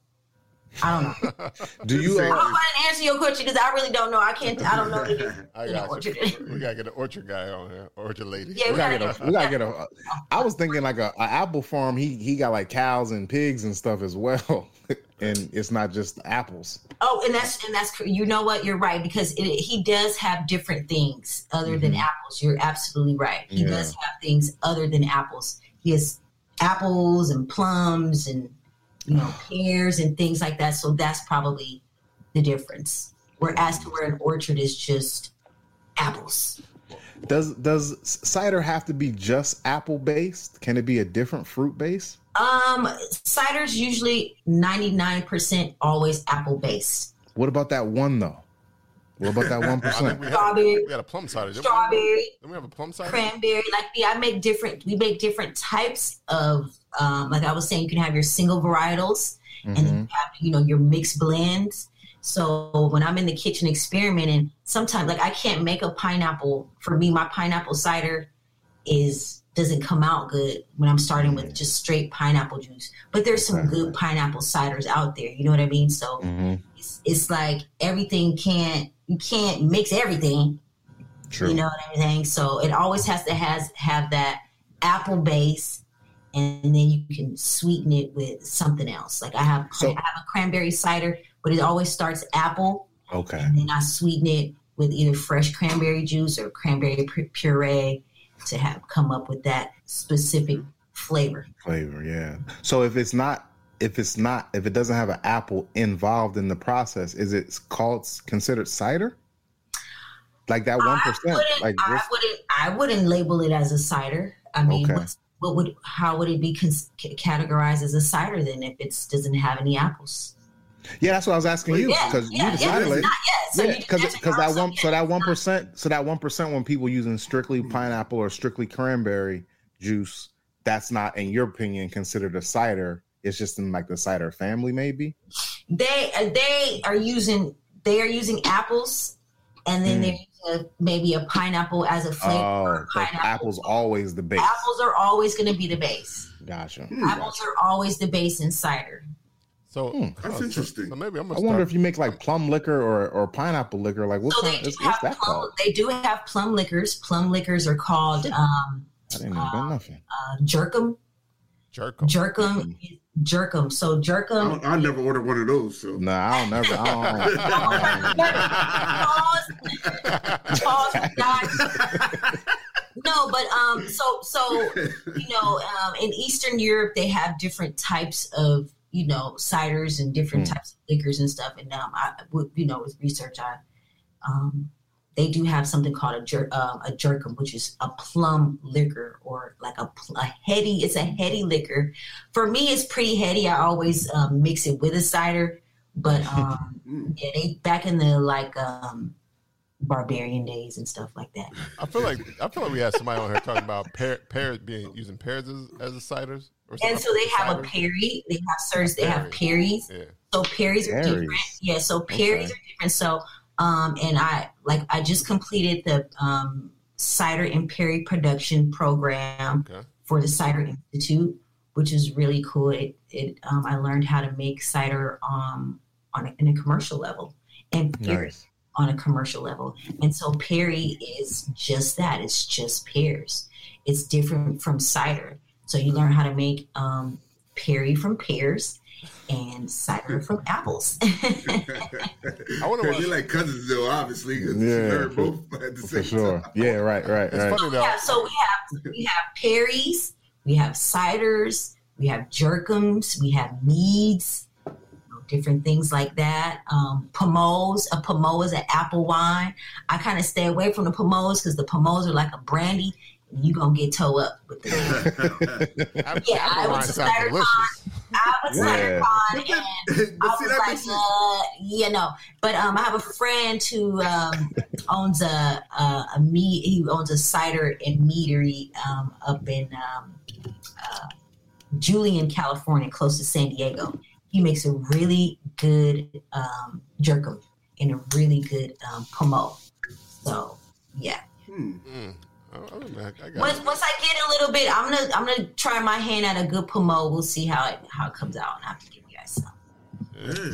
I don't know. Do you? I hope I didn't answer your question because I really don't know. I can't. I don't know. I got orchard. you. We gotta get an orchard guy on here, orchard lady. Yeah, we gotta get a. We gotta get a. I was thinking like a, a apple farm. He he got like cows and pigs and stuff as well, and it's not just apples. Oh, and that's and that's you know what you're right because it, he does have different things other than Mhm. apples. You're absolutely right. He Yeah. does have things other than apples. He has apples and plums and you know pears and things like that. So that's probably the difference. Whereas to where an orchard is just apples. Does does cider have to be just apple based? Can it be a different fruit base? Um, cider's usually 99% always apple based. What about that one though? What about that one I think percent? we had, Strawberry, we had a plum cider. we? strawberry, Then we have a plum cider. cranberry. Like yeah, I make different. We make different types of. Um, like I was saying, you can have your single varietals, and then Mhm. you have you know your mixed blends. So when I'm in the kitchen experimenting, sometimes like I can't make a pineapple. For me, my pineapple cider is doesn't come out good when I'm starting with just straight pineapple juice. But there's some Okay. good pineapple ciders out there. You know what I mean? So Mhm. it's, it's like everything can't you can't mix everything. True. You know I'm saying? So it always has to has have that apple base, and then you can sweeten it with something else. Like I have So- I have a cranberry cider, but it always starts apple, okay. and then I sweeten it with either fresh cranberry juice or cranberry puree to have come up with that specific flavor. Flavor, yeah. So if it's not if it's not if it doesn't have an apple involved in the process, is it called considered cider? Like that one percent? Like I this? wouldn't, I wouldn't label it as a cider. I mean, Okay. what would, how would it be cons- categorized as a cider then if it doesn't have any apples? Yeah, that's what I was asking you because yeah, you the yeah, cider it's lady. not yet. So yeah, because because that one so that one percent so that one percent when people using strictly mm-hmm. pineapple or strictly cranberry juice, that's not in your opinion considered a cider. It's just in like the cider family, maybe. they uh, they are using they are using apples, and then Mm. they're using a, maybe a pineapple as a flavor. Oh, pineapple. apple's always the base. Apples are always going to be the base. Gotcha. Hmm, Apples are always the base in cider. So Hmm. That's so- interesting. So maybe I'm I gonna wonder start. if you make like plum liquor or, or pineapple liquor. Like what So kind? What's, what's that plum. called? They do have plum liquors. Plum liquors are called um, I didn't know uh, nothing. uh, jerkum. jerk 'em. Jerkum, jerkum. So I, jerkum. don't- I never ordered one of those. So No, I don't never. I don't, Pause. Pause. guys. No, but um, so so you know, um, in Eastern Europe they have different types of you know ciders and different Mm. types of liquors and stuff. And um, I, you know, with research, I um, they do have something called a jer- uh, a jerkum, which is a plum liquor or like a, pl- a heady. It's a heady liquor. For me, it's pretty heady. I always um, mix it with a cider, but um, yeah, they back in the like um, barbarian days and stuff like that. I feel like I feel like we had somebody on here talking about pear, pears being using pears as, as a ciders. Or And so they have a perry. They have sirs. They have perries. Yeah. So perries are different. Yeah. So perries Okay. are different. So um, and I like I just completed the um, cider and perry production program Okay. for the Cider Institute, which is really cool. It, it um, I learned how to make cider um, on a, in a commercial level and perry nice. on a commercial level. And so perry is just that. It's just pears. It's different from cider. So you learn how to make um, perry from pears and cider from apples. I wonder what- They're like cousins, though, obviously. 'cause Yeah, they're for- both at the For same sure. time. Yeah. Right. Right. It's Right. funny though. yeah, so we have we have perries, we have ciders, we have jerkums, we have meads, you know, different things like that. Um, pomos, a pomo is an apple wine. I kind of stay away from the pomos because the pomos are like a brandy. And you gonna get toe up with the Apple, Yeah, I apple went to sounds Cider delicious. I was Yeah. CiderCon and but I was like, you, uh, you know, but um, I have a friend who um, owns a a, a meat. He owns a cider and meadery um, up in um, uh, Julian, California, close to San Diego. He makes a really good um, jerkum and a really good um, pomo. So yeah, hmm. Mm. Oh, man, I got once once I get a little bit, I'm gonna I'm gonna try my hand at a good pomo. We'll see how it how it comes out, and I have to give you guys some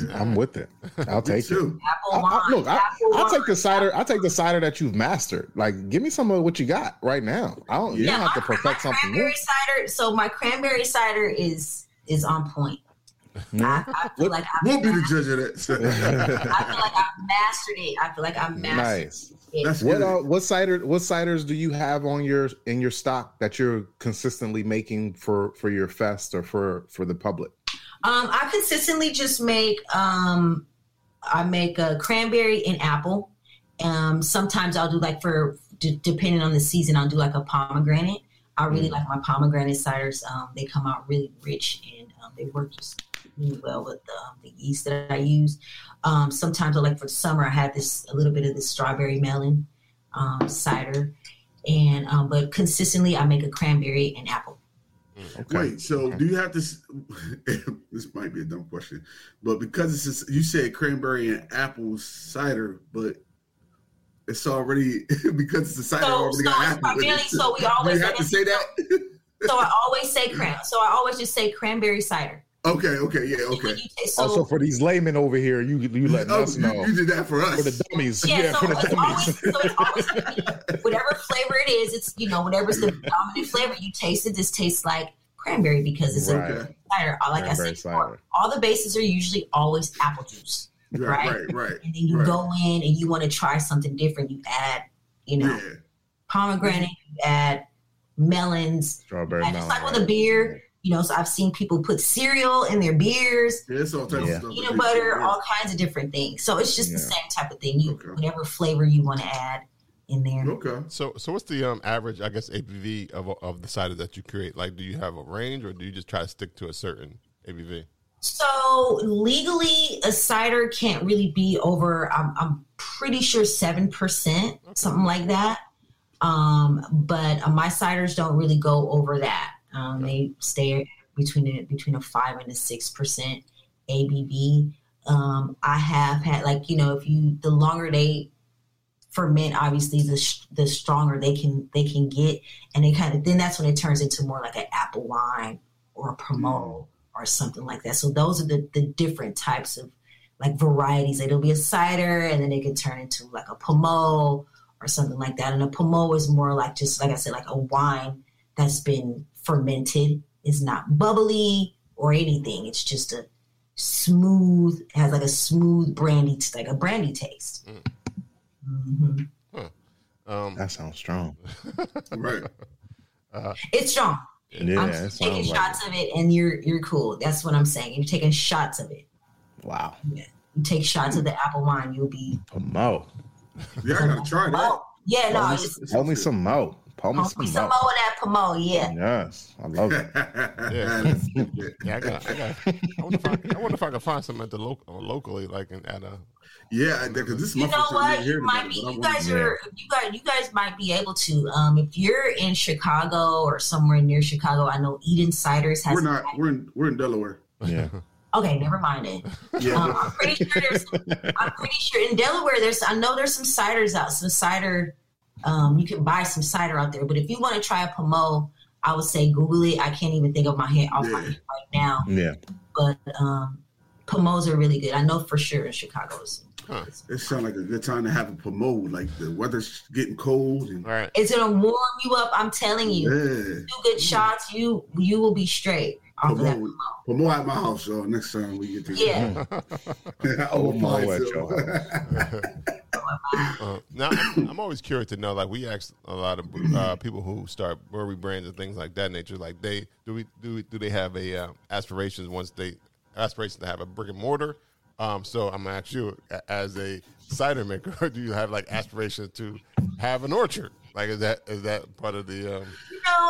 Yeah. I'm with it. I'll Me take it. I, wine. I, look, I, I'll take the cider. I'll take the cider that you've mastered. Like, give me some of what you got right now. I don't. You Yeah, don't have to perfect my something new. cider. So my cranberry cider is is on point. I, I feel like I, We'll be the judge of that. I feel like I've mastered it. I feel like I'm mastered nice. It. That's What good. uh, what cider what ciders do you have on your in your stock that you're consistently making for for your fest or for for the public? Um, I consistently just make um, I make a cranberry and apple. Um, sometimes I'll do like for d- depending on the season, I'll do like a pomegranate. I really Mm. like my pomegranate ciders. Um, they come out really rich and um, they work just really well with the, um, the yeast that I use. Um, sometimes, I like for the summer, I had this a little bit of this strawberry melon um, cider, and um, but consistently I make a cranberry and apple. Okay. Wait, so Okay. do you have to? this might be a dumb question, but because it's just, you said cranberry and apple cider, but it's already because it's a cider So- already so got it's apple. in it. primarily- so we always have to say that. So I always say cran. So I always just say cranberry cider. Okay, okay, yeah, okay. so, also for these laymen over here, you you letting Oh, us know you did that for us. for the dummies. yeah, Yeah, so for the it's always, dummies. so it's always whatever flavor it is. It's you know whatever's the dominant flavor you taste. It just tastes like cranberry because it's Right. okay, a cider. Like Cranberry I said, before, cider. all the bases are usually always apple juice. right, Right. right, right. And then you Right. go in and you want to try something different. You add, you know, Yeah, pomegranate. You add melons. Strawberry And just melon. like with a beer, you know, so I've seen people put cereal in their beers. yeah, it's all types Yeah. peanut butter, all kinds of different things. So it's just the same type of thing. You Okay. whatever flavor you want to add in there. Okay. So, so what's the um, average, I guess, ABV of of the cider that you create? Like, do you have a range, or do you just try to stick to a certain ABV? So legally, a cider can't really be over. I'm, I'm pretty sure seven percent, something like that. Um, but uh, my ciders don't really go over that. Um, they stay between a, between a five and a six percent ABV. Um, I have had like you know if you the longer they ferment, obviously the sh- the stronger they can they can get, and they kind of then that's when it turns into more like an apple wine or a pomo or something like that. So those are the the different types of like varieties. It'll be a cider, and then it can turn into like a pomo or something like that. And a pomo is more like just like I said, like a wine that's been fermented. It's not bubbly or anything. It's just a smooth. Has like a smooth brandy, like a brandy taste. hmm Um, That sounds strong. Right. It's strong. Yeah, I'm it taking sounds like shots of it, and you're you're cool. That's what I'm saying. You're taking shots of it. it. Wow. You take shots of the apple wine, you'll be. Mo. Yeah, I gotta try that. Oh, yeah, no, Pour me, it's pour me some mo. Pour me Pump some some more of that pomo, yeah. Yes, I love it. Yeah. Yeah, I got, I got. I wonder if I, I wonder if I can find some at the local, locally, like in, at a. Yeah, because this is You my know first time what? even You hearing might be. I You wanna- guys are. You guys. You guys might be able to. Um, if you're in Chicago or somewhere near Chicago, I know Eden Ciders has. We're not. We're in. We're in Delaware. Yeah. Okay, never mind it. Yeah. Um, I'm pretty sure there's. I'm pretty sure in Delaware there's. I know there's some ciders out. Some cider. Um, you can buy some cider out there. But if you want to try a pomo, I would say Google it. I can't even think of my head off my head right now. Yeah. But um, pomos are really good. I know for sure in Chicago's. It sounds like a good time to have a promote. Like the weather's getting cold and All right. It's gonna warm you up. I'm telling you. yeah. Two good shots, you you will be straight off of that. Promote, promote at my house, y'all. Next time we get to Yeah. I Oh, my overflow word, it, so. Uh, now, I'm, I'm always curious to know. Like, we ask a lot of uh, people who start brewery brands and things like that nature. Like, they do we do we, do they have a uh, aspirations once they aspirations to have a brick and mortar? Um, so I'm gonna ask you, as a cider maker, do you have like aspirations to have an orchard? Like, is that is that part of the? Um, You know,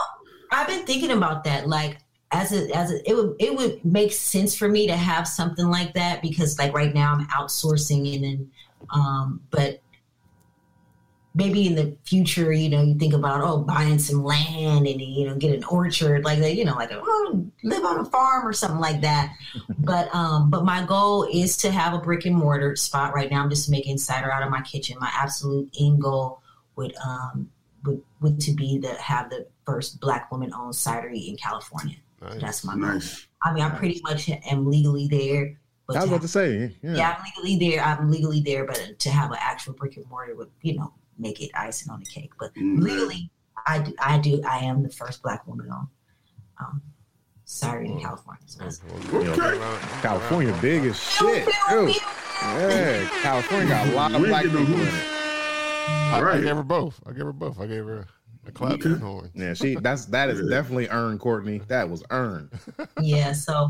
I've been thinking about that. Like, as a as a, it would it would make sense for me to have something like that because, like, right now I'm outsourcing, and then, um, but maybe in the future, you know, you think about oh, buying some land and you know, get an orchard like that, you know, like oh, live on a farm or something like that. but um, but my goal is to have a brick and mortar spot. Right now, I'm just making cider out of my kitchen. My absolute end goal would um would, would to be to have the first black woman owned cidery in California. Nice. That's my goal. Nice. I mean, I pretty much am legally there. But I was to about to say, yeah. yeah, I'm legally there. I'm legally there, but to have an actual brick and mortar would, you know, make it icing on the cake. But Mm. legally, I do, I do, I am the first black woman on um, cider in California. So that's- Well, you know, Okay. California big as shit. Pew, pew, too. pew. Yeah, California got a lot of black get people in hoops. it. I, I Right. gave her both. I gave her both. I gave her a clap Okay. and horn. Yeah, she that's that is definitely earned, Courtney. That was earned. yeah, so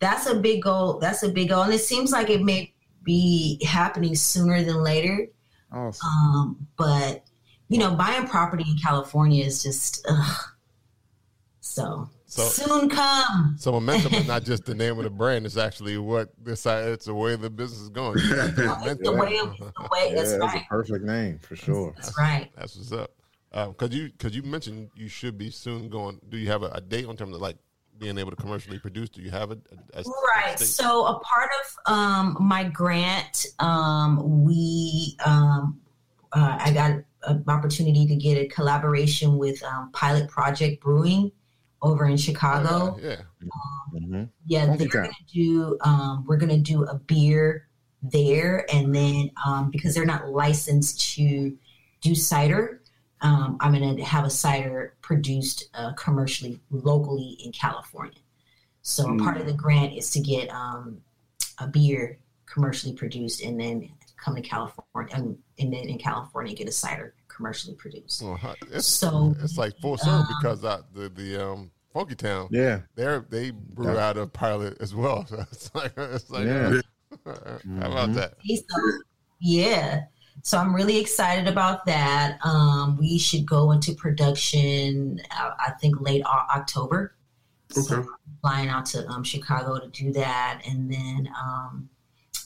that's a big goal. That's a big goal, and it seems like it may be happening sooner than later. Awesome. Um, but you know, buying property in California is just ugh. so, So- soon come. So momentum is not just the name of the brand; it's actually what this. It's the way the business is going. The It's the way, it's the way. Yeah, that's that's right. a perfect name for sure. That's right. That's what's up. Because you because you mentioned you should be soon going. Do you have a, a date in terms of like being able to commercially produce? Do you have it? a, a Right. So a part of um, my grant, um, we um, uh, I got an opportunity to get a collaboration with um, Pilot Project Brewing over in Chicago. Oh, yeah, Mhm. Yeah, they're gonna do. Um, we're gonna do a beer there, and then um, because they're not licensed to do cider, um, I'm gonna have a cider produced uh, commercially locally in California. So Mm. part of the grant is to get um, a beer commercially produced, and then come to California, and, and then in California get a cider commercially produced. Well, it's So it's like full circle um, because uh, the the um, FunkyTown Yeah. they they brew Yeah. out of Pilot as well. So it's like it's like Yeah. how about Mhm. that? So, yeah. So I'm really excited about that. Um, we should go into production, uh, I think, late O- October. So Okay. I'm flying out to um, Chicago to do that. And then um,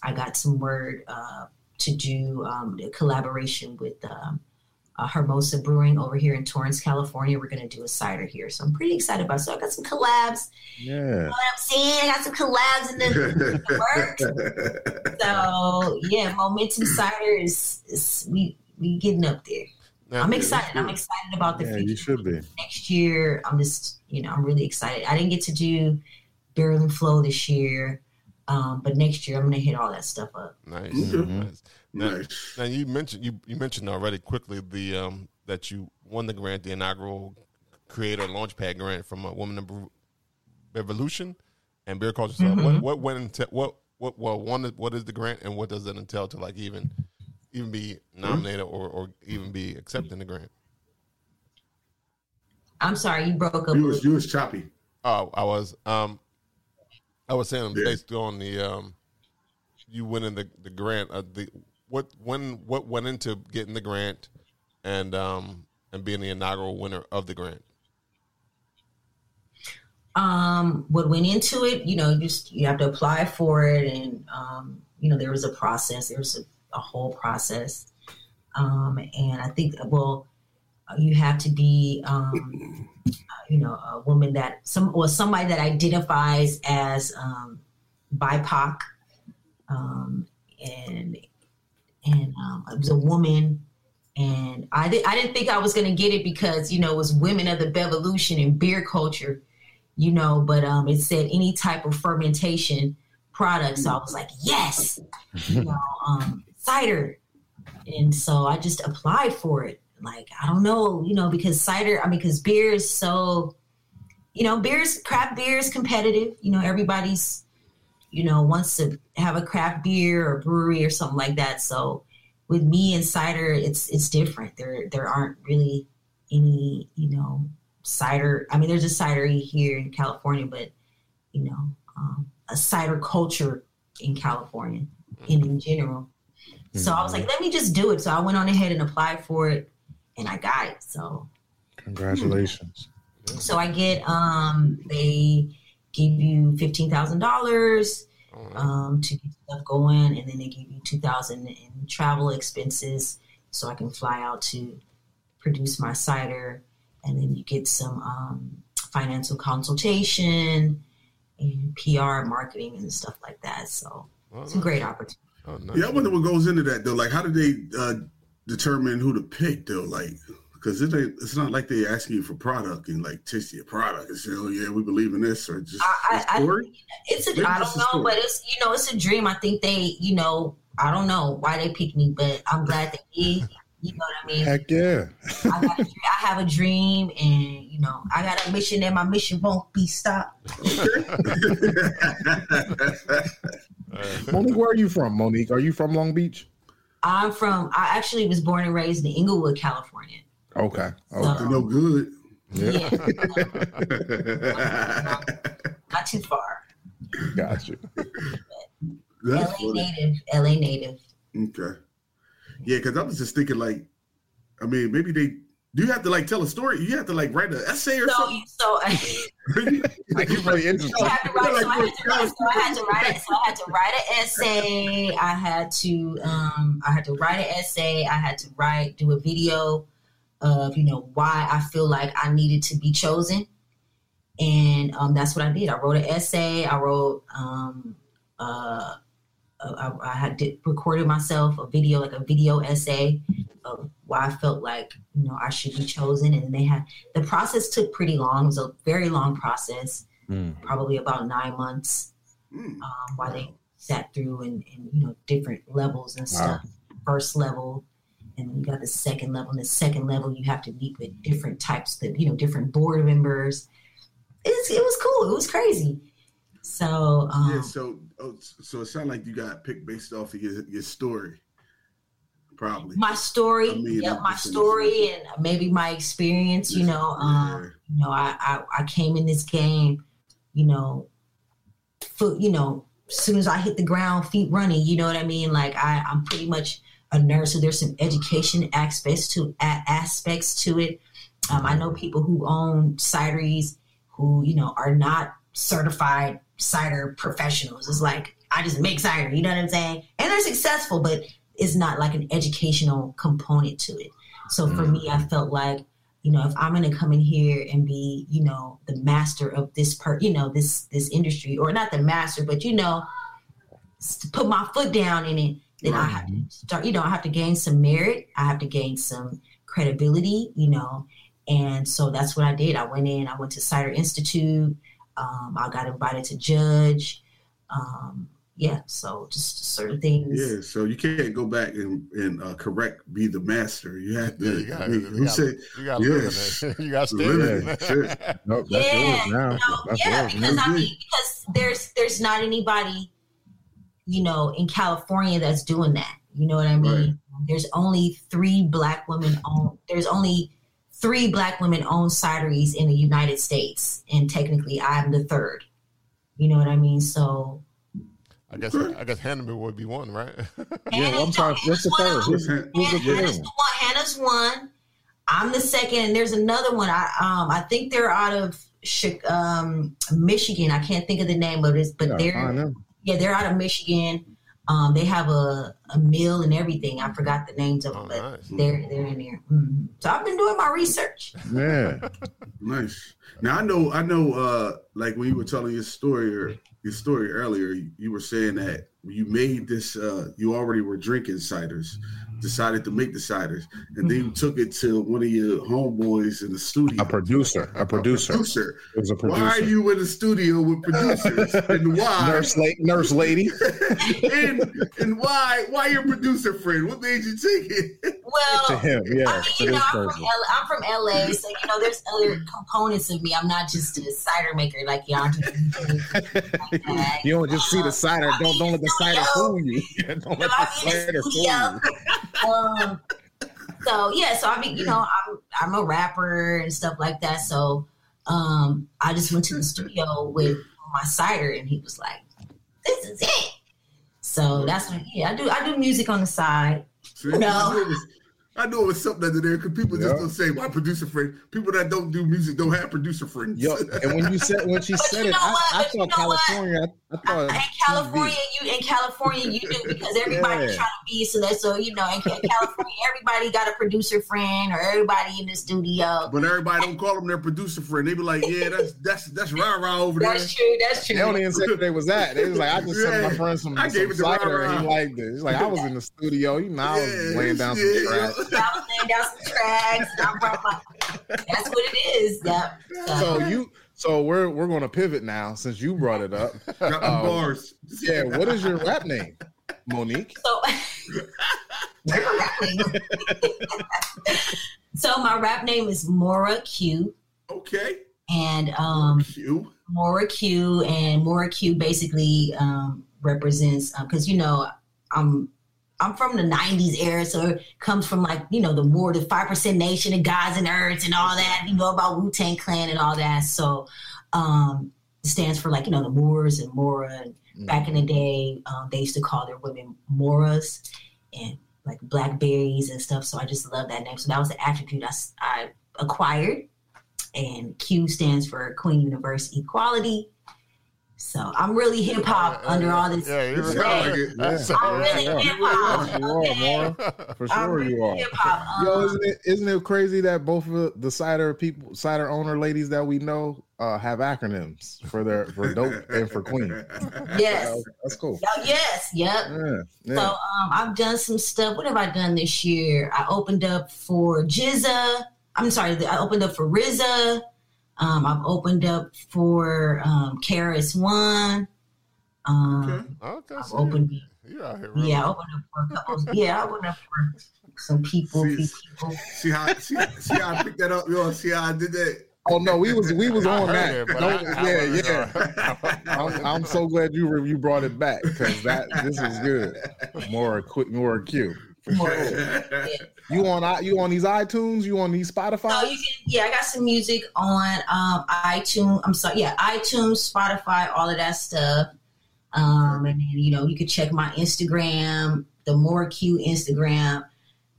I got some word uh, to do um, a collaboration with um, uh, Hermosa Brewing over here in Torrance, California. We're going to do a cider here. So I'm pretty excited about it. So I got some collabs. You Yeah. know what I'm saying? I got some collabs in the, the works. So yeah, momentum cider is, is we we getting up there. Now, I'm excited. I'm excited about the Yeah, future. you should be. Next year, I'm just you know I'm really excited. I didn't get to do barrel and flow this year, um, but next year I'm gonna hit all that stuff up. Nice. Mhm. nice. Now, nice. now you mentioned you, you mentioned already quickly the um that you won the grant, the inaugural creator launchpad grant from a woman in Bevolution and Beer Kulture. So Mm-hmm. what what went into what what well one what is the grant and what does it entail to like even even be nominated or, or even be accepting the grant? I'm sorry, you broke up. You was you was choppy. Oh, I was um I was saying Yeah. based on the um you winning the the grant uh, the what when what went into getting the grant and um and being the inaugural winner of the grant. um, what went into it, you know, you just you have to apply for it, and um, you know there was a process. There was a, a whole process, um, and I think well, you have to be, um, you know, a woman that some or somebody that identifies as um, BIPOC, um, and and um, it was a woman. And I, di- I didn't think I was going to get it because, you know, it was women of the Bevolution and Beer Kulture you know, but um, it said any type of fermentation product. So I was like, yes, you know, um, cider. And so I just applied for it. Like, I don't know, you know, because cider, I mean, because beer is so, you know, beer's craft beer is competitive. You know, everybody's, you know, wants to have a craft beer or brewery or something like that. So with me and cider, it's it's different. There there aren't really any, you know, cider. I mean, there's a cidery here in California, but you know, um, a cider culture in California and in general. So I was like, let me just do it. So I went on ahead and applied for it, and I got it. So Congratulations. so I get um they give you fifteen thousand dollars um to get stuff going and then they give you two thousand in travel expenses so I can fly out to produce my cider and then you get some um financial consultation and PR marketing and stuff like that. So Oh, it's a great opportunity. Oh, nice. Yeah, I wonder what goes into that though. Like, how do they uh, determine who to pick though? Like, because it it's not like they asking you for product and like taste your product and say, "Oh yeah, we believe in this," or just I- a I- story. It's a Maybe I it's don't a know, story. but it's you know it's a dream. I think they you know I don't know why they picked me, but I'm glad they did. You know what I mean? Heck yeah. I, got a, I have a dream, and you know I got a mission, and my mission won't be stopped. Monique, where are you from, Monique? Are you from Long Beach? I'm from. I actually was born and raised in Inglewood, California. Okay. So, Okay. no good. yeah, not too far. Got you. That's LA funny. native. LA native. Okay. Yeah, because I was just thinking, like, I mean, maybe they do you have to like tell a story? You have to like write an essay or So, something. so Like, you're really interesting. So I had to write. So I had to write. So I had to write. it- So I had to write an essay. I had to. Um, I had to write an essay. I had to write, do a video of you know why I feel like I needed to be chosen, and um, that's what I did. I wrote an essay. I wrote. Um, uh, I, I had did, recorded myself a video, like a video essay of why I felt like you know I should be chosen, and they had the process took pretty long. It was a very long process Mm. probably about nine months Mm. um, while they sat through and, and you know different levels and stuff. First level, and you got the second level. And the second level, you have to meet with different types of you know different board members. It's, it was cool. It was crazy. So um, Yeah, so oh, so it sounded like you got picked based off of your, your story, probably. my story, I mean, yep, my story, and maybe my experience. You know, um, you know, I, I I came in this game, you know, foot, you know, as soon as I hit the ground, feet running. You know what I mean? Like I, I'm pretty much a nurse, so there's some education aspects to a- aspects to it. Um, I know people who own cideries who you know are not certified cider professionals. It's like I just make cider. You know what I'm saying? And they're successful, but it's not like an educational component to it. So for me, I felt like you know, if I'm gonna come in here and be, you know, the master of this per, you know, this this industry, or not the master, but you know, put my foot down in it, then I have to start. You know, I have to gain some merit. I have to gain some credibility. You know, and so that's what I did. I went in. I went to Cider Institute. Um, I got invited to judge. Um, yeah, so just certain things. Yeah, so you can't go back and and uh, correct, be the master. You have to. Yeah, you got, I you who got, said you got yes. live in. You got to stay Live in in it. it. Shit. Nope, that's yeah, yours now. no, that's yeah, yours because. I mean, because there's there's not anybody, you know, in California that's doing that. You know what I mean? Right. There's only three black women own. There's only three black women own cideries in the United States, and technically, I'm the third. You know what I mean? So I guess I guess Hannibal would be one, right? Yeah, I'm sorry. What's the third? one Who's, Han- who's the Hannah's one. Hannah's one. I'm the second, and there's another one. I um I think they're out of um Michigan. I can't think of the name of this, but Yeah, they're find them. Yeah they're out of Michigan. Um, they have a, a mill and everything. I forgot the names of Oh, them, but nice. they're they're in there. Mhm. So I've been doing my research. Yeah. Nice. Now I know, I know. Uh, like when you were telling your story or your story earlier, you, you were saying that you made this. Uh, you already were drinking ciders, decided to make the ciders, and then you took it to one of your homeboys in the studio. A producer. A producer. Producer. It was a producer. Why are you in the studio with producers, and why? nurse, la- nurse lady? and and why? Why your producer friend? What made you take it? Well, to him, yeah. I mean, you know, I'm from. L- I'm from LA, so you know, there's other components of me. I'm not just a cider maker like y'all. do. you don't just see the um, cider. I Don't don't let the mean, cider studio. fool you. don't let I the mean, cider fool studio. you. Um, so yeah, so I mean, you know, I'm I'm a rapper and stuff like that. So um, I just went to the studio with my cider, and he was like, "This is it." So that's what yeah, I do. I do music on the side. No. I know it's something under there because people Yeah. just don't say my producer friend. People that don't do music don't have producer friends. Yo, and when you said when she said it, I. I But you thought know? California. I, I thought in TV. California, you in California, you do because everybody's Yeah. trying to be so that so you know in California, everybody got a producer friend or everybody in the studio. but everybody don't call them their producer friend. They be like, yeah, that's that's that's rah rah over there. That's true. That's true. They true. don't even say where they was at. They was like, I just sent my friend some, I some gave it to cider and he Rah-Rah. liked it. He's like, I was in the studio, you know, I was Yeah, laying down some tracks. I was laying down some tracks. I brought my. That's what it is. Yep. So you, so we're we're going to pivot now since you brought it up. Got the Um, bars. Yeah, what is your rap name, Monique? So, so my rap name is Mora Q, Okay. and um, Q. Mora Q, and Mora Q basically um, represents because you know I'm I'm from the '90s era, so it comes from like you know the more the Five Percent Nation, the Gods and Earths, and all that. You know about Wu Tang Clan and all that. So um, it stands for like you know the Moors and Mora. And back in the day, um, they used to call their women Moras and like blackberries and stuff. So I just love that name. So that was the attribute I acquired. And Q stands for Queen Universe Equality. So I'm really hip hop under all this. Yeah, you Sound sound like it. Yeah. I'm really Yeah. hip hop. You are, Mora. For I'm sure really you are. hip hop. Yo, Um, isn't it isn't it crazy that both of the cider people, cider owner ladies that we know, uh, have acronyms for their for dope and for queen? yes. That's cool. Oh, yes. Yep. Yeah, yeah. So um, I've done some stuff. What have I done this year? I opened up for GZA. I'm sorry, I opened up for RZA. Um, I've opened up for um, KRS-One. Um, Okay, I've opened, you here. Really. yeah, I opened up for a couple. Yeah, I opened up for some people. See- few people. See how see, see how I picked that up? Yo, see how I did that? oh no, we was we was I on that. it, but I- I yeah, wasn't yeah. I'm, I'm so glad you re- you brought it back because that this is good. More quick, more cute. You on you on these iTunes? You on these Spotify? So you can, yeah, I got some music on um, iTunes. I'm sorry, yeah, iTunes, Spotify, all of that stuff. Um, and then you know you can check my Instagram, the Mora Q Instagram,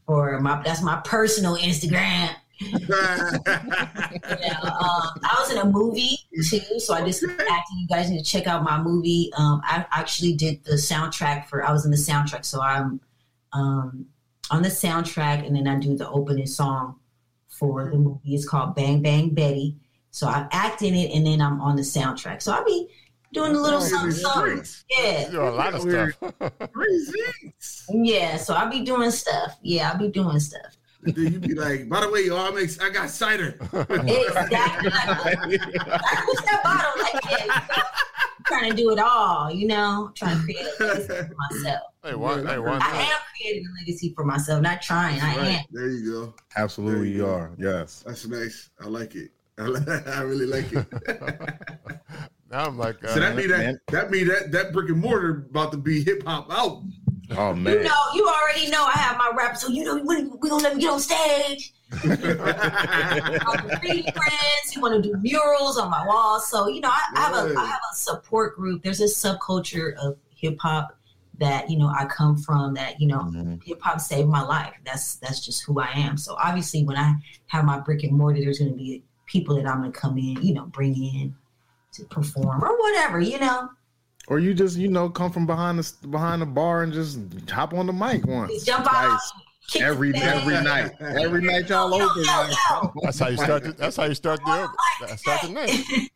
or my that's my personal Instagram. Yeah, um, I was in a movie too, so I just acting. You guys need to check out my movie. Um, I actually did the soundtrack for. I was in the soundtrack, so I'm um, on the soundtrack, and then I do the opening song for the movie. It's called Bang Bang Betty. So I act in it, and then I'm on the soundtrack. So I'll be doing a little Oh, something, yeah, something. Yeah, You do a lot of stuff. Crazy. yeah. So I'll be doing stuff. Yeah, I'll be doing stuff. then you be like, by the way, y'all, I make I got cider. Exactly. I that bottle like yeah, you know, I'm trying to do it all, you know, I'm trying to create a legacy for myself. hey, one, hey, one. I am creating a legacy for myself, not trying. I am. There you go. Absolutely, you are. Yes. That's nice. I like it. I, li- I really like it. Now I'm like, uh, so that mean that man. that mean that that brick and mortar about to be hip hop out. Oh man! You man. know, you already know I have my rap, so you know we we gonna let me get on stage. Friends. You want to do murals on my wall, so you know I, I have a I have a support group. There's a subculture of hip hop that you know I come from. That you know Mhm. hip hop saved my life. That's that's just who I am. So obviously, when I have my brick and mortar, there's going to be people that I'm going to come in, you know, bring in to perform or whatever, you know. Or you just you know come from behind the behind the bar and just hop on the mic once. Just jump out. Kick every band. every night. Every night y'all Yo, yo, open. yo. that's how you start. The, that's how you start the. That's start the night.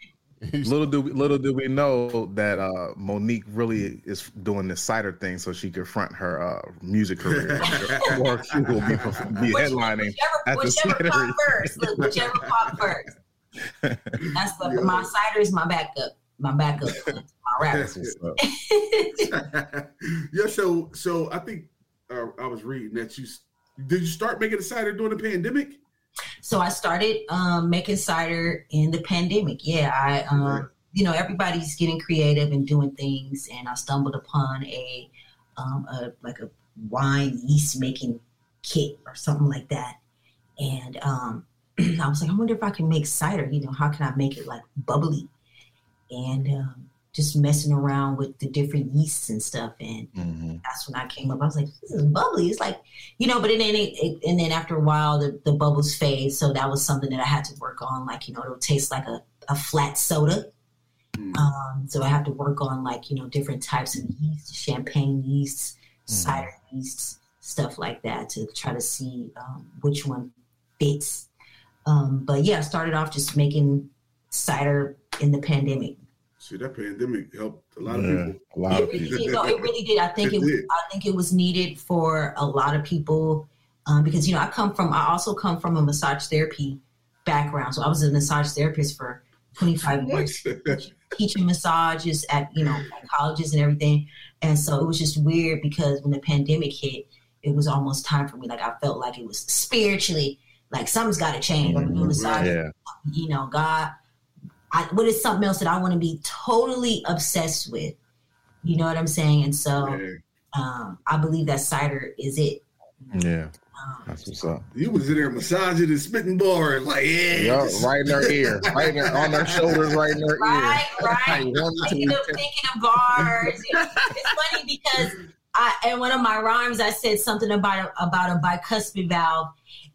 Little do we, little do we know that uh, Monique really is doing this cider thing so she could front her uh, music career. or she will be, be Which- headlining. at whichever, the whichever cidery. pop first. Look, whichever pop first. That's what my cider is my backup. My backup. My rap. That's yeah, so so I think uh, I was reading that you did you start making a cider during the pandemic? So I started um, making cider in the pandemic. Yeah, I, um, Right. you know, everybody's getting creative and doing things, and I stumbled upon a, um, a like a wine yeast making kit or something like that, and um, I was like, I wonder if I can make cider. You know, how can I make it like bubbly? And um, just messing around with the different yeasts and stuff. And Mhm. that's when I came up. I was like, this is bubbly. It's like, you know, but then it, it, and then after a while, the, the bubbles fade. So that was something that I had to work on. Like, you know, it'll taste like a, a flat soda. Mm. Um, so I have to work on like, you know, different types of yeast, champagne yeasts, cider yeasts, stuff like that to try to see um, which one fits. Um, but yeah, I started off just making cider in the pandemic. See, that pandemic helped a lot of people. a lot It of really people. did. No, it really did. I think It it, did. I think it was needed for a lot of people um, because you know I come from I also come from a massage therapy background, so I was a massage therapist for 25 years, teaching massages at you know at colleges and everything, and so it was just weird because when the pandemic hit, it was almost time for me. Like I felt like it was spiritually like something's got to change. I'm doing massage Yeah. you know, God, I, what is something else that I want to be totally obsessed with? You know what I'm saying? And so Yeah. um, I believe that cider is it. Yeah. Um, That's what's up. You was in there massaging and spitting bars like, yeah. Yeah, right in their ear, right in their, on their shoulders, right in their right, ear. right. Like, one, two, Thinking of, thinking of bars. It's funny because I, in one of my rhymes, I said something about about a bicuspid valve.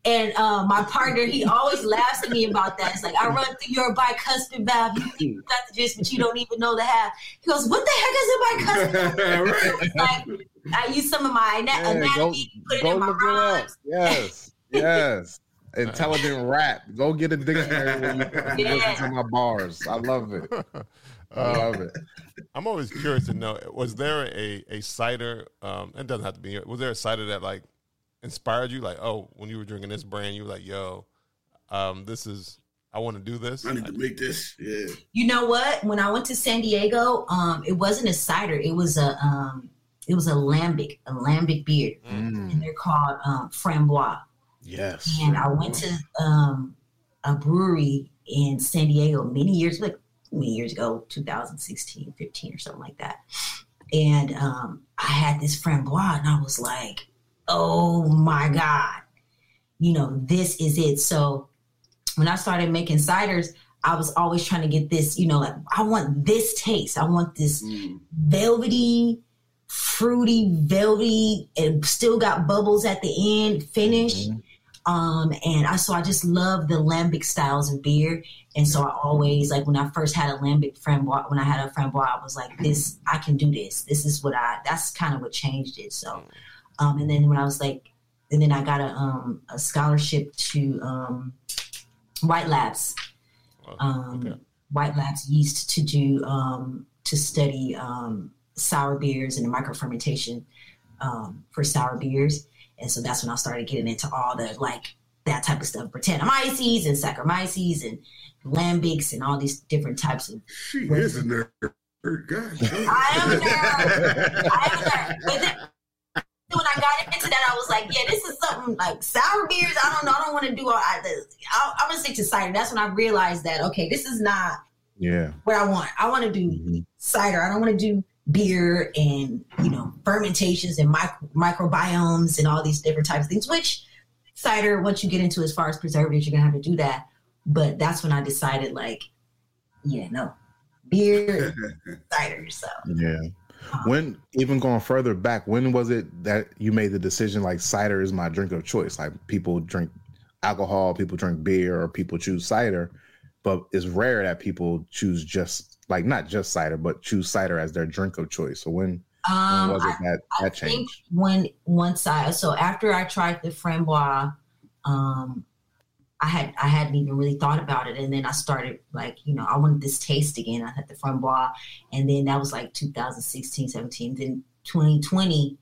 And uh, my partner, he always laughs at me about that. It's like, I run through your bicuspid valve. You think you got the gist, but you don't even know the half. He goes, What the heck is a bicuspid right. like I use some of my ana- Yeah, go, anatomy, put it go in my look rhymes. Yes, yes. Intelligent rap. Go get a dictionary when you Yeah. listen to my bars. I love it. I Uh, love it. I'm always curious to know: was there a a cider? Um, it doesn't have to be. Was there a cider that like inspired you? Like, oh, when you were drinking this brand, you were like, "Yo, um, this is I want to do this." I need to make this. Yeah. You know what? When I went to San Diego, um, it wasn't a cider. It was a um, it was a lambic, a lambic beer, Mm, and they're called um, framboise. yes. And I went to um, a brewery in San Diego many years, like many years ago, 2016, 15 or something like that. And um, I had this framboise, and I was like, "Oh my god, you know, this is it." So when I started making ciders, I was always trying to get this, you know, like I want this taste. I want this Mm. velvety, fruity, velvety, and still got bubbles at the end, finish. Mhm. Um, and I so I just love the lambic styles of beer. And so I always like when I first had a lambic framboise, when I had a framboise, I was like, this, I can do this. This is what I that's kind of what changed it. So um and then when I was like and then I got a um a scholarship to um White Labs Oh, um, okay. White Labs yeast to do um, to study um, sour beers and the microfermentation um, for sour beers, and so that's when I started getting into all the like that type of stuff, Brettanomyces and Saccharomyces and lambics and all these different types of. She is a nerd. God. I am a nerd. I am a nerd. When I got into that, I was like, yeah, this is something like sour beers. I don't know. I don't want to do all I, I, I'm gonna stick to cider. That's when I realized that okay, this is not Yeah. what I want. I want to do Mhm. cider. I don't want to do beer and you know fermentations and micro, microbiomes and all these different types of things. Which cider, once you get into as far as preservatives, you're gonna have to do that. But that's when I decided, like, yeah, no, beer, cider. So Yeah. When even going further back, when was it that you made the decision like cider is my drink of choice? Like people drink alcohol, people drink beer, or people choose cider, but it's rare that people choose just like not just cider, but choose cider as their drink of choice. So when, when um, was I, it that I that think changed? when once I so after I tried the framboise, um, I had I hadn't even really thought about it, and then I started like you know I wanted this taste again. I had the framboise, and then that was like 2016, 17. Then 2020,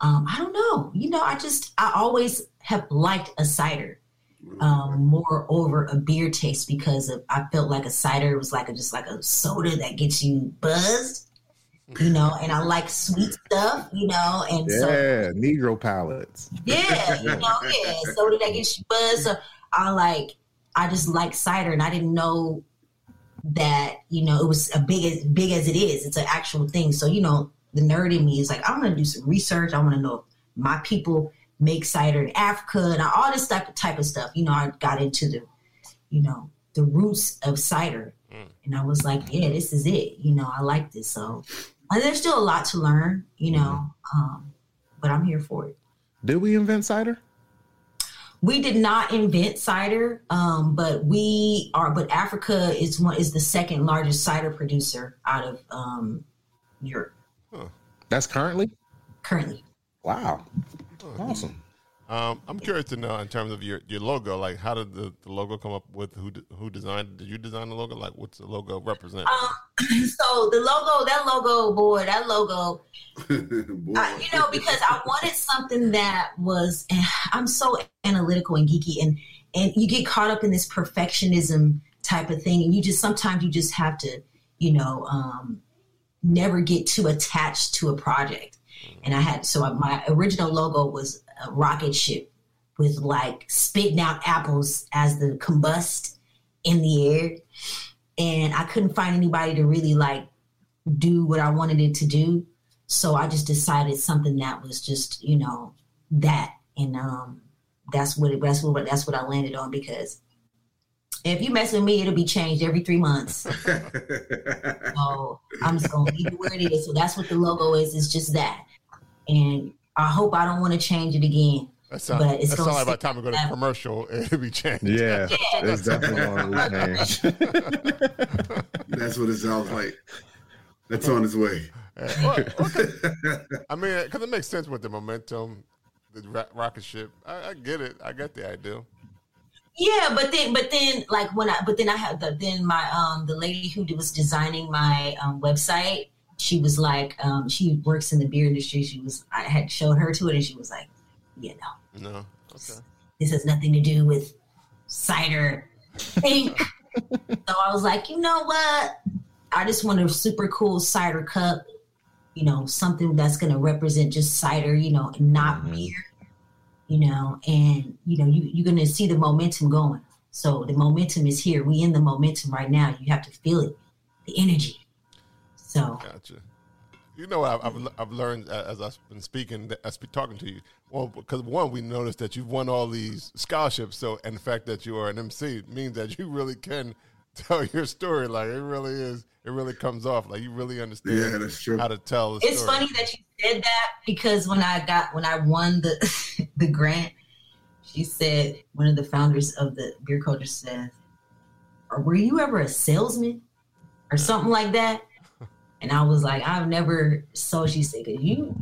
um, I don't know. You know, I just I always have liked a cider um, more over a beer taste because of I felt like a cider was like a, just like a soda that gets you buzzed, you know. And I like sweet stuff, you know, and so Yeah, Negro palates. yeah, you know, yeah, soda that gets you buzzed. So I like, I just like cider, and I didn't know that you know it was a big as big as it is. It's an actual thing. So you know, the nerd in me is like, I'm gonna do some research. I want to know if my people make cider in Africa and all this type of type of stuff. You know, I got into the, you know, the roots of cider. And I was like, yeah, this is it. You know, I like this. So and there's still a lot to learn, you know, um, but I'm here for it. Did we invent cider? We did not invent cider, um, but we are. But Africa is one is the second largest cider producer out of um, Europe That's currently. currently. Wow. Awesome. Um, I'm curious to know in terms of your, your logo, like how did the, the logo come up with? Who d- who designed? Did you design the logo? Like what's the logo represent? Um, so the logo, that logo, boy, that logo, Boy. I, you know, because I wanted something that was. I'm so analytical and geeky, and and you get caught up in this perfectionism type of thing, and you just sometimes you just have to, you know, um, never get too attached to a project. And I had so my original logo was a rocket ship with like spitting out apples as the combust in the air, and I couldn't find anybody to really like do what I wanted it to do. So I just decided something that was just, you know, that. And um that's what it, that's what that's what I landed on because if you mess with me, it'll be changed every three months. So I'm just gonna leave it where it is. So that's what the logo is, it's just that. And I hope I don't want to change it again. that sounds but it's that gonna sound like by the time we go to forever. commercial, it'll be changed. Yeah. Yeah. It's definitely going to change. That's what it sounds like. That's on its way. Well, okay. I mean, because it makes sense with the momentum, the ra- rocket ship. I, I get it. I get the idea. Yeah, but then, but then, like when I, but then I had the then my um the lady who was designing my um, website, she was like, um, she works in the beer industry. She was, I had showed her to it, and she was like, you know, No. Okay. this has nothing to do with cider ink. so I was like, you know what? I just want a super cool cider cup, you know, something that's going to represent just cider, you know, and not Mhm. beer, you know, and, you know, you, you're going to see the momentum going. So the momentum is here. We in the momentum right now. You have to feel it, the energy. So Gotcha. You know, I've, I've, I've learned uh, as I've been speaking, as been talking to you. Well, because one, we noticed that you've won all these scholarships. So, and the fact that you are an MC means that you really can tell your story. Like it really is. It really comes off. Like you really understand Yeah, that's true. how to tell the it's story. funny that you said that because when I got when I won the the grant, she said one of the founders of the Beer Kulture said, were you ever a salesman or something like that?" And I was like, "I've never." So she said, "Cause you."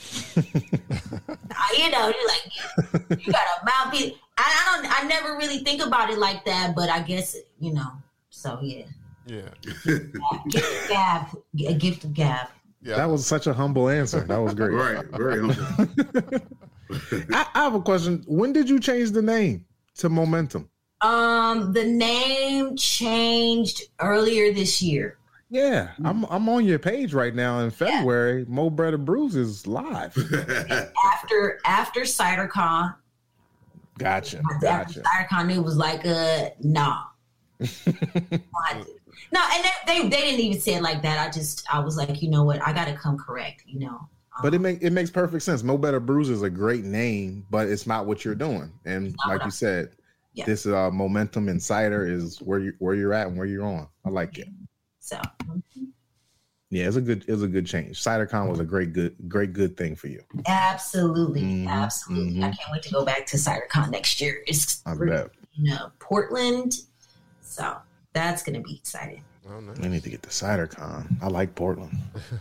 I- you know, you're like you got a mouthpiece. I, I don't. I never really think about it like that, but I guess you know. So yeah, Yeah. gift of gab, a gift of gab. Yeah. That was such a humble answer. That was great. right, very humble. I, I have a question. When did you change the name to Momentum? Um, the name changed earlier this year. Yeah, I'm I'm on your page right now in February. Mo Better Brews is live. After after CiderCon, Gotcha. Gotcha. CiderCon, it was like uh nah. No, and they, they they didn't even say it like that. I just I was like, you know what, I gotta come correct, you know. But it make it makes perfect sense. Mo Better Brews is a great name, but it's not what you're doing. And like you I'm- said, Yeah. this uh, momentum insider is where you where you're at and where you're on. I like it. So Yeah, it's a good it's a good change. CiderCon was a great good great good thing for you. absolutely, Mhm, absolutely. I mhm. can't wait to go back to CiderCon next year. It's I great, bet. you know, Portland. So that's gonna be exciting. Oh, no. We need to get to CiderCon. I like Portland.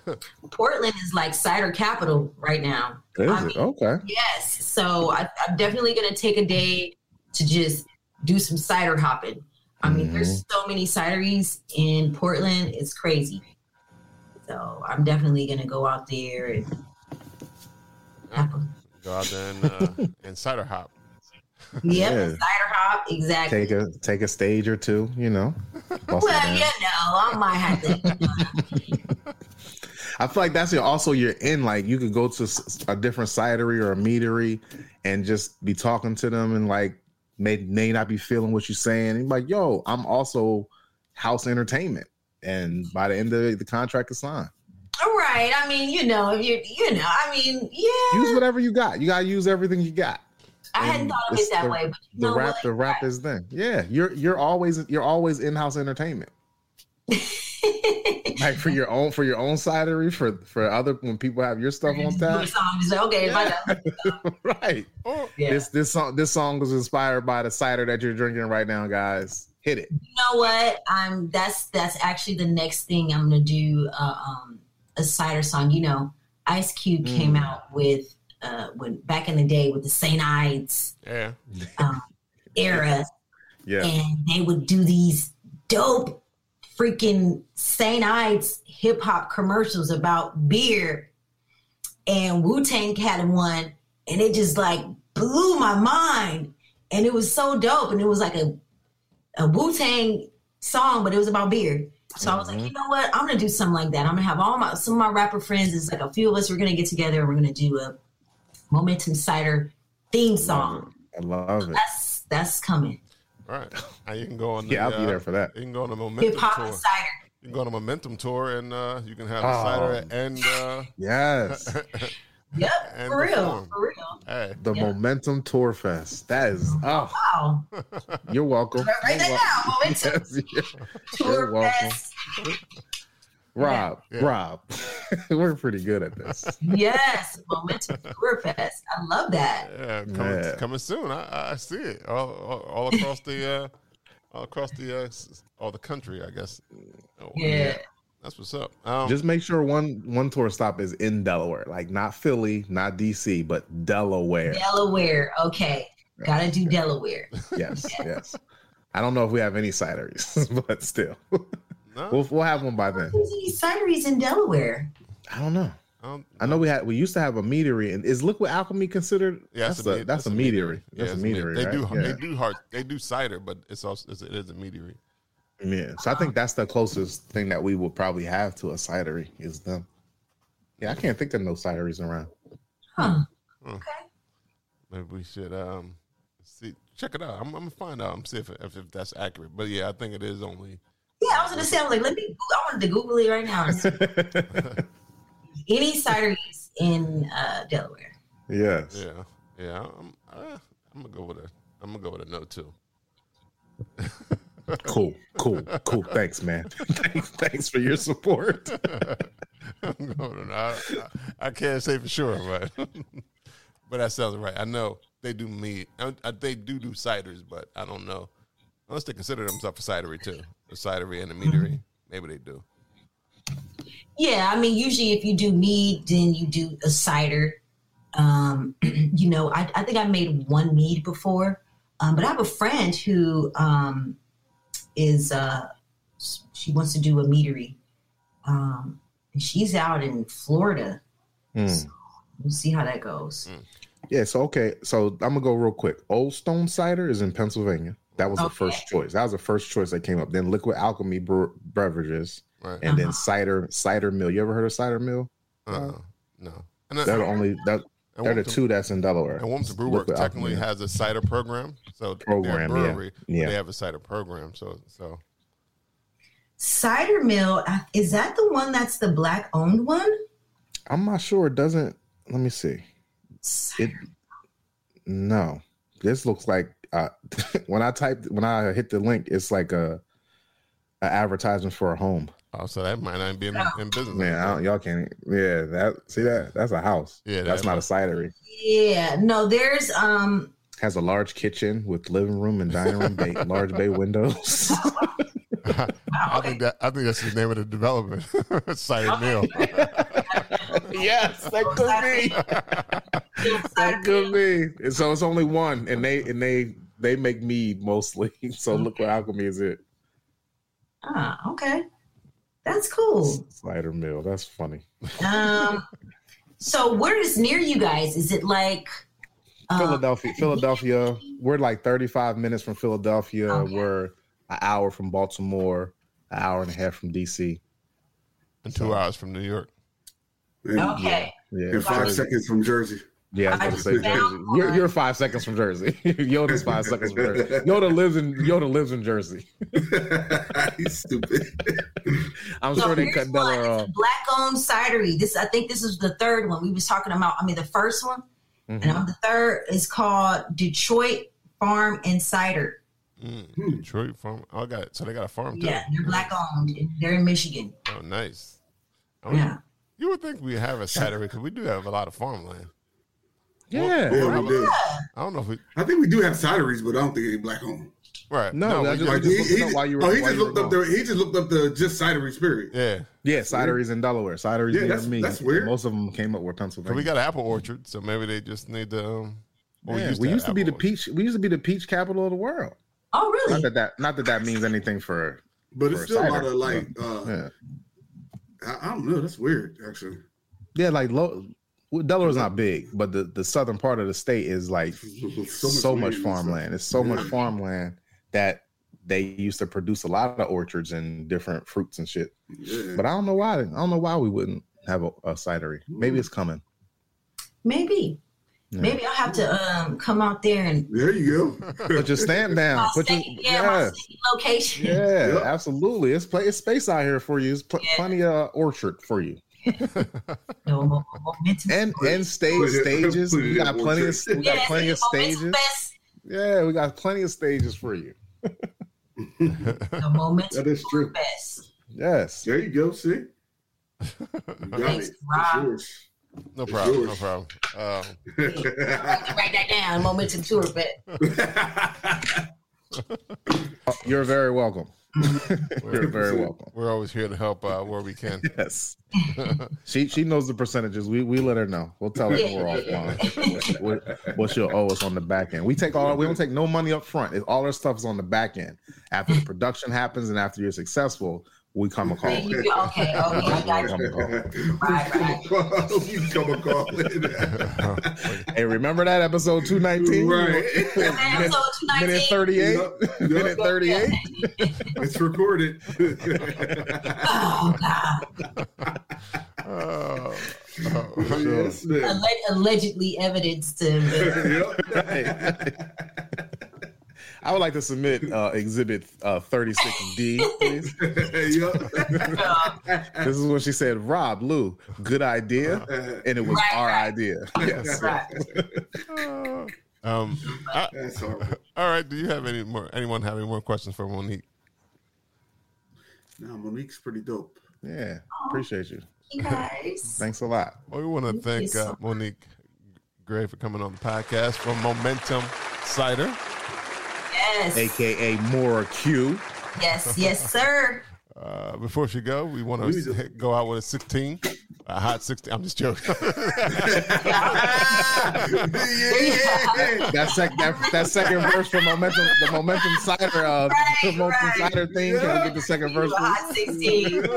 Portland is like cider capital right now. Is I it? mean, Okay. Yes. So I, I'm definitely going to take a day to just do some cider hopping. I mean, there's so many cideries in Portland. It's crazy. So I'm definitely going to go out there and have Go out there and, uh, and cider hop. yep, Yeah. cider hop. Exactly. Take a take a stage or two, you know. Well, you know, I might have to. I feel like that's your, also your in. Like you could go to a different cidery or a meadery and just be talking to them and like may may not be feeling what you're saying. And like, yo, I'm also house entertainment. And by the end of it, the contract is signed. All right. I mean, you know, you, you know, I mean, yeah. Use whatever you got. You gotta use everything you got. I hadn't thought of it that the- way, but The know rap, what? the rap is then. Yeah, you're you're always you're always in house entertainment. like for your own for your own cidery for for other when people have your stuff on tap. Songs. Okay, if right. Oh, yeah. This this song this song was inspired by the cider that you're drinking right now, guys. Hit it. you know what? I'm that's that's actually the next thing I'm gonna do. Uh, um, a cider song. You know, Ice Cube came Mm. out with uh when back in the day with the Saint Ides yeah. um, era, Yeah. and they would do these dope freaking Saint Ides hip hop commercials about beer, and Wu Tang had one, and it just like blew my mind, and it was so dope, and it was like a a Wu Tang song, but it was about beer. So I was like, Mhm. you know what? I'm gonna do something like that. I'm gonna have all my some of my rapper friends. It's like a few of us. We're gonna get together and we're gonna do a Momentum Cider theme song. I love it. That's that's coming. All right. Now you can go on. The, Yeah, I'll be uh, there for that. You can go on a momentum Hip hop tour. cider. You can go on a momentum tour, and uh, you can have Oh. cider and uh, Yes. Yep, And for real, perform. for real. hey. The Yeah. Momentum Tour Fest. That is oh, Wow. you're welcome. Write- write You're that down, Momentum. Yes, yeah. Tour You're welcome. Fest. Rob, Yeah. Rob, we're pretty good at this. Yes, Momentum Tour Fest. I love that. Yeah, coming, Yeah. coming soon. I, I- I see it all, all, all across the uh, all across the uh, all the country. I guess. Oh, Yeah. that's what's up. Um, Just make sure one one tour stop is in Delaware, like not Philly, not DC, but Delaware. Delaware. Okay. Gotta do Delaware. Yes, yes. I don't know if we have any cideries, but still, no, we'll we'll have one by then. Who's these cideries in Delaware? I don't know. I I know we had we used to have a meadery, and is liquid alchemy considered? Yeah, that's, me- a that's a me- meadery. Yeah, That's a it's. They right? do Yeah. they do hard they do cider, but it's also it's, it is a meadery. Yeah, so I think that's the closest thing that we would probably have to a cidery is them. Yeah, I can't think of no cideries around. Huh. Hmm. Okay. Maybe we should um see check it out. I'm, I'm gonna find out. I'm see if, if if that's accurate. But yeah, I think it is only. Yeah, I was gonna say, I was like, let me I wanted to Google it right now. and see Any cideries in uh, Delaware. yes. Yeah, yeah. I'm uh, I'm gonna go with a I'm gonna go with a no too. Cool, cool, cool. Thanks, man. thanks, thanks for your support. I'm going with. I, I, I can't say for sure, but but that sounds right. I know they do mead. I, I, they do do ciders, but I don't know unless they consider themselves a cidery too, a cidery and a meadery. Maybe they do. Yeah, I mean, usually if you do mead, then you do a cider. Um, you know, I, I think I made one mead before, um, but I have a friend who um, is uh, she wants to do a meadery. Um, and she's out in Florida. Hmm. We'll see how that goes. Yeah, so okay, so I'm gonna go real quick. Old Stone Cider is in Pennsylvania. That was the first choice. That was the first choice that came up. Then Liquid Alchemy Bre- Beverages, Right. and then Uh-huh. Cider Cider Mill. You ever heard of Cider Mill? Uh, no. And, They're the only that and they're the two that's in Delaware. And Wilmington Brew Works technically Alchemy. has a cider program, so Program, they're yeah. Yeah. they have a cider program. So, so Cider Mill uh, is that the one that's the black owned one? I'm not sure. It doesn't. Let me see. It no. This looks like uh, when I typed when I hit the link, it's like a, a advertisement for a home. oh, so that might not be in, in business. Man, I don't, y'all can't. Yeah, that see that that's a house. Yeah, that's that not a must- cidery. Yeah, no, there's um Has a large kitchen with living room and dining room, bay, large bay windows. I think that I think that's the name of the development, cider mill. Yes, that could be. That could be. And so it's only one, and they and they they make mead mostly. So Liquid Alchemy is it. ah, okay. That's cool. Cider mill. That's funny. Um, so where is near you guys? Is it like uh, Philadelphia, Philadelphia. We're like 35 minutes from Philadelphia. Okay. We're an hour from Baltimore, an hour and a half from DC. and two hours from New York. And, Okay. Yeah, and five Jersey. seconds from Jersey. Yeah, I was going to say Jersey. You're, you're five seconds from Jersey. Yoda's five seconds from Jersey. Yoda lives in Yoda lives in Jersey. He's stupid. I'm So sure they cut one. Delaware It's off. black-owned cidery. This, I think, this is the third one we was talking about. I mean, the first one, Mhm. and on the third is called Detroit Farm and Cider. Mm, Detroit farm. Oh, I got it. So they got a farm too. Yeah, they're black owned. They're in Michigan. Oh, nice. I mean, Yeah. You would think we have a cidery because we do have a lot of farmland. Yeah. Yeah, we do. I don't know if we. I think we do have cideries, but I don't think any black owned. Right. No, I we just- do- I Like just he, he, up while you were- oh, he just looked were up the he just looked up the just cidery spirit. yeah. Yeah, cideries in Delaware. Cideries Yeah, near that's- me. that's weird. Most of them came up with 'Cause Pennsylvania. we got an apple orchard, so maybe they just need to. Um, well, Yeah, we used to, have be the peach. We used to be the peach capital of the world. Oh, Not really? that that not that that means anything for. But it's For still a lot of like uh Yeah, I, I don't know, that's weird actually. yeah like low. well, Delaware's not big, but the, the southern part of the state is like so much, land and farmland. It's so much farmland that they used to produce a lot of orchards and different fruits and shit. Yeah. But I don't know why. I don't know why we wouldn't have a, a cidery. Maybe hmm. it's coming. Maybe. Yeah. Maybe I'll have to um come out there and there you go. Put your stamp down. my Put your, yeah, yeah, location. yeah, Yep. absolutely. It's play. It's space out here for you. It's pl- Yeah. plenty of orchard for you. No, and and stage Put stages. it We got plenty of we got Yes, plenty of stages. fest. Yeah, we got plenty of stages for you. The moment That is true. fest. Yes. There you go, see? You got Thanks, it. Rob. It's No It's problem. No problem. Um, yours. Write, write that down. Momentum tour fest. Oh, You're very welcome. You're very welcome. we're always here to help uh, where we can. Yes. she she knows the percentages. We we let her know. We'll tell her Yeah. we're offline. what, what, what she'll owe us on the back end. We take all we don't take no money up front. It, all our stuff is on the back end. After the production happens and after you're successful, we come a call. There you go. Okay, okay, I got you. Right, right. you come a call. Hey, remember that episode 219? Right. Episode Minute 219. 38? Yup, yup. Minute 38? It's recorded. Oh, God. Oh, oh. yes. Oh, oh. Alleg- allegedly evidence to. Yup. I would like to submit uh, exhibit uh, 36D, please. This is when she said, Rob, Lou, good idea. And it was Right, our right. idea. Yes. right. Um, I- all right. Do you have any more? Anyone have any more questions for Monique? Nah, Monique's pretty dope. Yeah. Appreciate you. You guys. Thanks a lot. Well, we want to Thank thank you so uh, Monique Gray for coming on the podcast from Momentum Cider. Yes. AKA Mora Q. Yes, yes, sir. Uh, before she go, we want to go out with a 16, a hot 16. I'm just joking. yeah. That, sec- that, that second verse from Momentum, the Momentum Cider, uh, the Momentum right. Cider theme. Can we get the second verse, You a please? hot 16. we need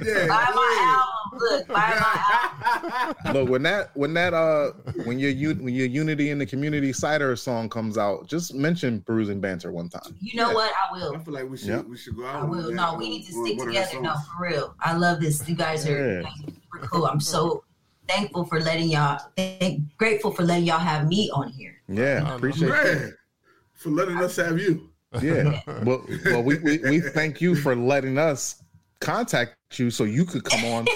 that. Buy my album. Look, buy my. Look, when that when that uh when your u- when your Unity in the Community Cider song comes out, just mention Bruising Banter one time. You know what? I will. I feel like we should Yeah. we should go out. I will. No, we need to on stick one together. No, for real. I love this. You guys are Yeah. super cool. I'm so thankful for letting y'all, thank, grateful for letting y'all have me on here. Yeah, no. appreciate that. Man, for letting us have you. Yeah. well, well we, we we thank you for letting us contact you so you could come on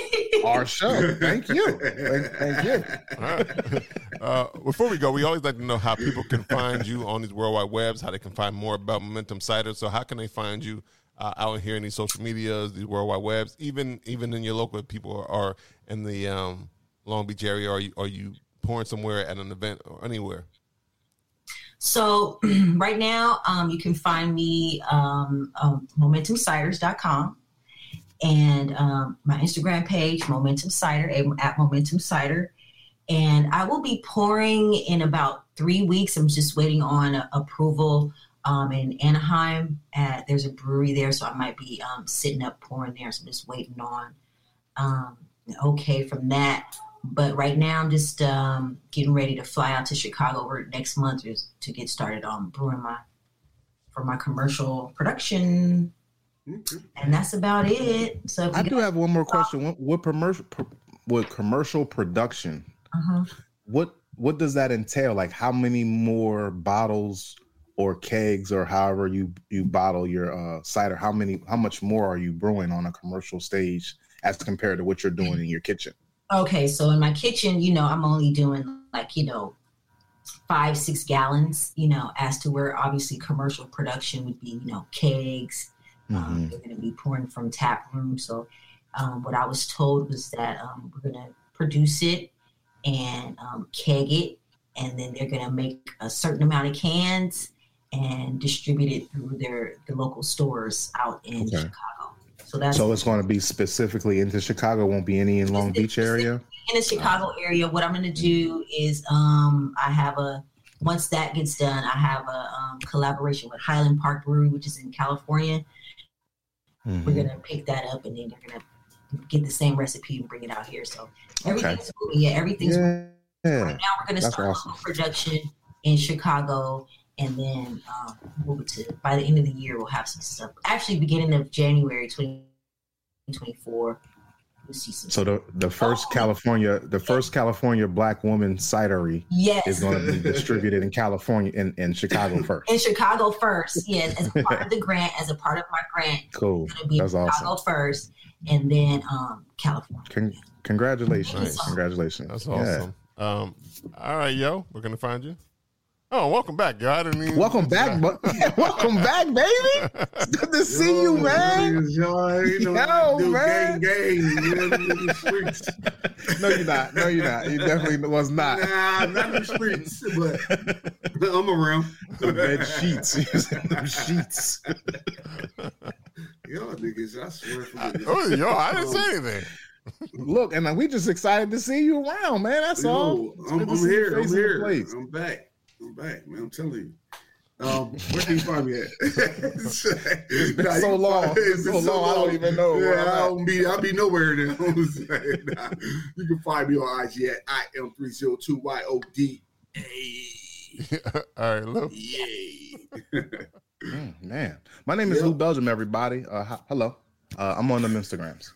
our show. Thank you. Thank, thank you. All right. Uh, before we go, we always like to know how people can find you on these worldwide webs, how they can find more about Momentum Cider. So, how can they find you uh, out here in these social medias, these worldwide webs, even even in your local people are, are in the um, Long Beach area? Are you are you pouring somewhere at an event or anywhere? So right now, um, you can find me um, um, momentumciders.com and um, my Instagram page, Momentum Cider, at Momentum Cider. And I will be pouring in about three weeks. I'm just waiting on approval um, in Anaheim. At, there's a brewery there, so I might be um, sitting up pouring there. So I'm just waiting on um, okay from that. But right now, I'm just um, getting ready to fly out to Chicago next month to get started on brewing my for my commercial production. And that's about it. So I do have one more question. What, what commercial with commercial production? uh-huh. What what does that entail? Like how many more bottles or kegs or however you you bottle your uh, cider? How many? How much more are you brewing on a commercial stage as compared to what you're doing in your kitchen? Okay, so in my kitchen, you know, I'm only doing like, you know, five, six gallons, you know, as to where obviously commercial production would be, you know, kegs. Um, Mhm. they're going to be pouring from tap room. So, um, what I was told was that um, we're going to produce it and um, keg it, and then they're going to make a certain amount of cans and distribute it through their the local stores out in Okay. Chicago. So that's So it's going to be specifically into Chicago. Won't be any in Long Beach area. in the Chicago area, what I'm going to do is um, I have a once that gets done, I have a um, collaboration with Highland Park Brewery, which is in California. Mhm. We're gonna pick that up, and then they're gonna get the same recipe and bring it out here. So everything's moving. Yeah, everything's moving. Yeah. right now. We're gonna That's start awesome. production in Chicago, and then um, move it to by the end of the year we'll have some stuff. Actually, beginning of January 2024, we'll see some. So the the first Oh. California, the first California black woman cidery yes, is going to be distributed in California in, in Chicago first. in Chicago first. Yes, as a part of the grant, as a part of my grant, Cool. it's gonna be in That's Chicago awesome. first, and then um, California. Con- congratulations. Nice. Congratulations. That's Yeah. awesome. Um, all right, yo, we're gonna find you. Oh, welcome back, yo. I didn't even Welcome uh, back, bu- welcome back, baby. It's good to see you, man. Yo, you know, Yo, man. gang, gang. You know, in the streets. No, you're not. No, you're not. You definitely was not. Nah, not in the streets, but I'm around. The bed sheets. Them sheets. Y'all niggas, I swear. For goodness. Oh, yo, I didn't say anything. Look, and we just excited to see you around, man. That's all. Yo, It's I'm, I'm here. I'm face in the here. I'm back. I'm back, man. I'm telling you. Um, where can you find me at? it's been so long. It's been so long, I don't even know Yeah, I don't be. I'll be nowhere now. Nah, you can find me on IG at I am three zero two Y O D. Hey, all right, look. yay! Mm, man, my name is Yep. Lou Belgium. Everybody, uh, hello. Uh, I'm on them Instagrams.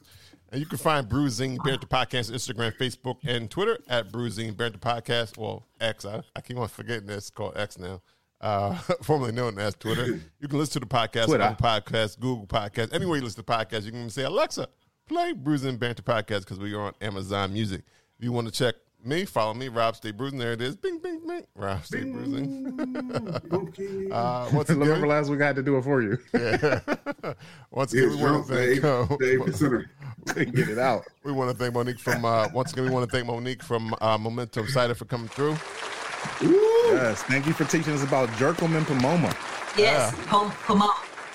And you can find Bruising Banter Podcast on Instagram, Facebook, and Twitter at Bruising Banter Podcast. Well, X. I, I keep on forgetting this. It's called X now. Uh, formerly known as Twitter. You can listen to the podcast Twitter. on Podcast, Google Podcast, anywhere you listen to podcasts. You can even say, Alexa, play Bruising Banter Podcast because we are on Amazon Music. If you want to check me, follow me, Rob Stay Bruising. There it is. Bing, bing, bing. Rob Stay Bruising. Okay. Uh, once Remember again, last week I had to do it for you. yeah. once again, we want to thank. Dave. uh, Dave. Couldn't get it out. We want to thank Monique from uh, once again. We want to thank Monique from uh, Momentum Cider for coming through. Woo! Yes, thank you for teaching us about jerkum and pomoma. Yes, Pom- Pomo,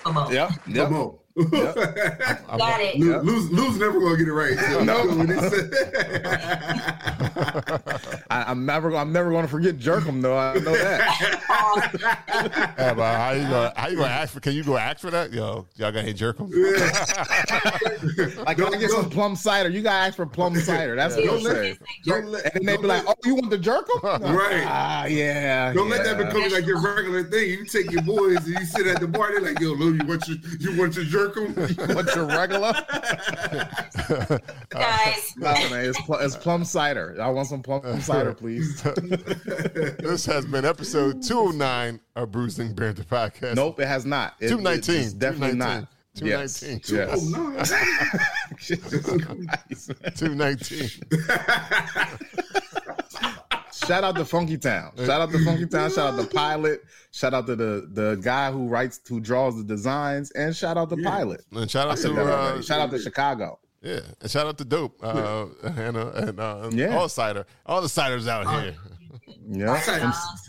Pomo. Yep, yep. Come on. Got it. Lou- Lou's, Lou's never gonna get it right. So No. when he I, I'm never, I'm never going to forget jerkum though. I know that. Yeah, but how you gonna how you gonna ask for? Can you go ask for that? Yo, y'all got any jerk 'em? Like, can I get some plum cider? You gotta ask for plum cider. That's what Don't they'll let, say. don't let, And then they don't be like, "Oh, you want the jerkum? Right. Ah, yeah. Don't let that become like your regular thing. You take your boys and you sit at the bar. They're like, "Yo, Lou, you want your you want your jerk 'em?" What's your regular? Guys, No, man, it's, pl- it's plum cider. I want some plum cider, please. this has been episode 209 of Bruising Banter Podcast. Nope, it has not. It- 219. It's definitely not. 219. Yes. Oh yes. no! Jesus Christ. 219. Shout out to FunkyTown. Shout out to FunkyTown. Shout out to Pilot. Shout out to the the guy who writes, who draws the designs, and shout out to Yeah. Pilot. And shout out to uh, already. Shout out to Chicago. yeah, and shout out to Dope, uh, and uh, and uh, Yeah. all cider, all the ciders out here. Yeah, Cider-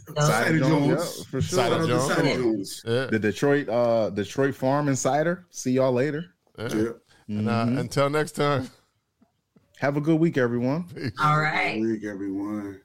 And uh, Cider Jones. yeah, for sure. Cider Shout out to Jones. Cider Jones. Yeah, The Detroit, uh, Detroit Farm and Cider. See y'all later. yeah. Yeah. And uh, Mhm. until next time. Have a good week, everyone. all right. Good week, everyone.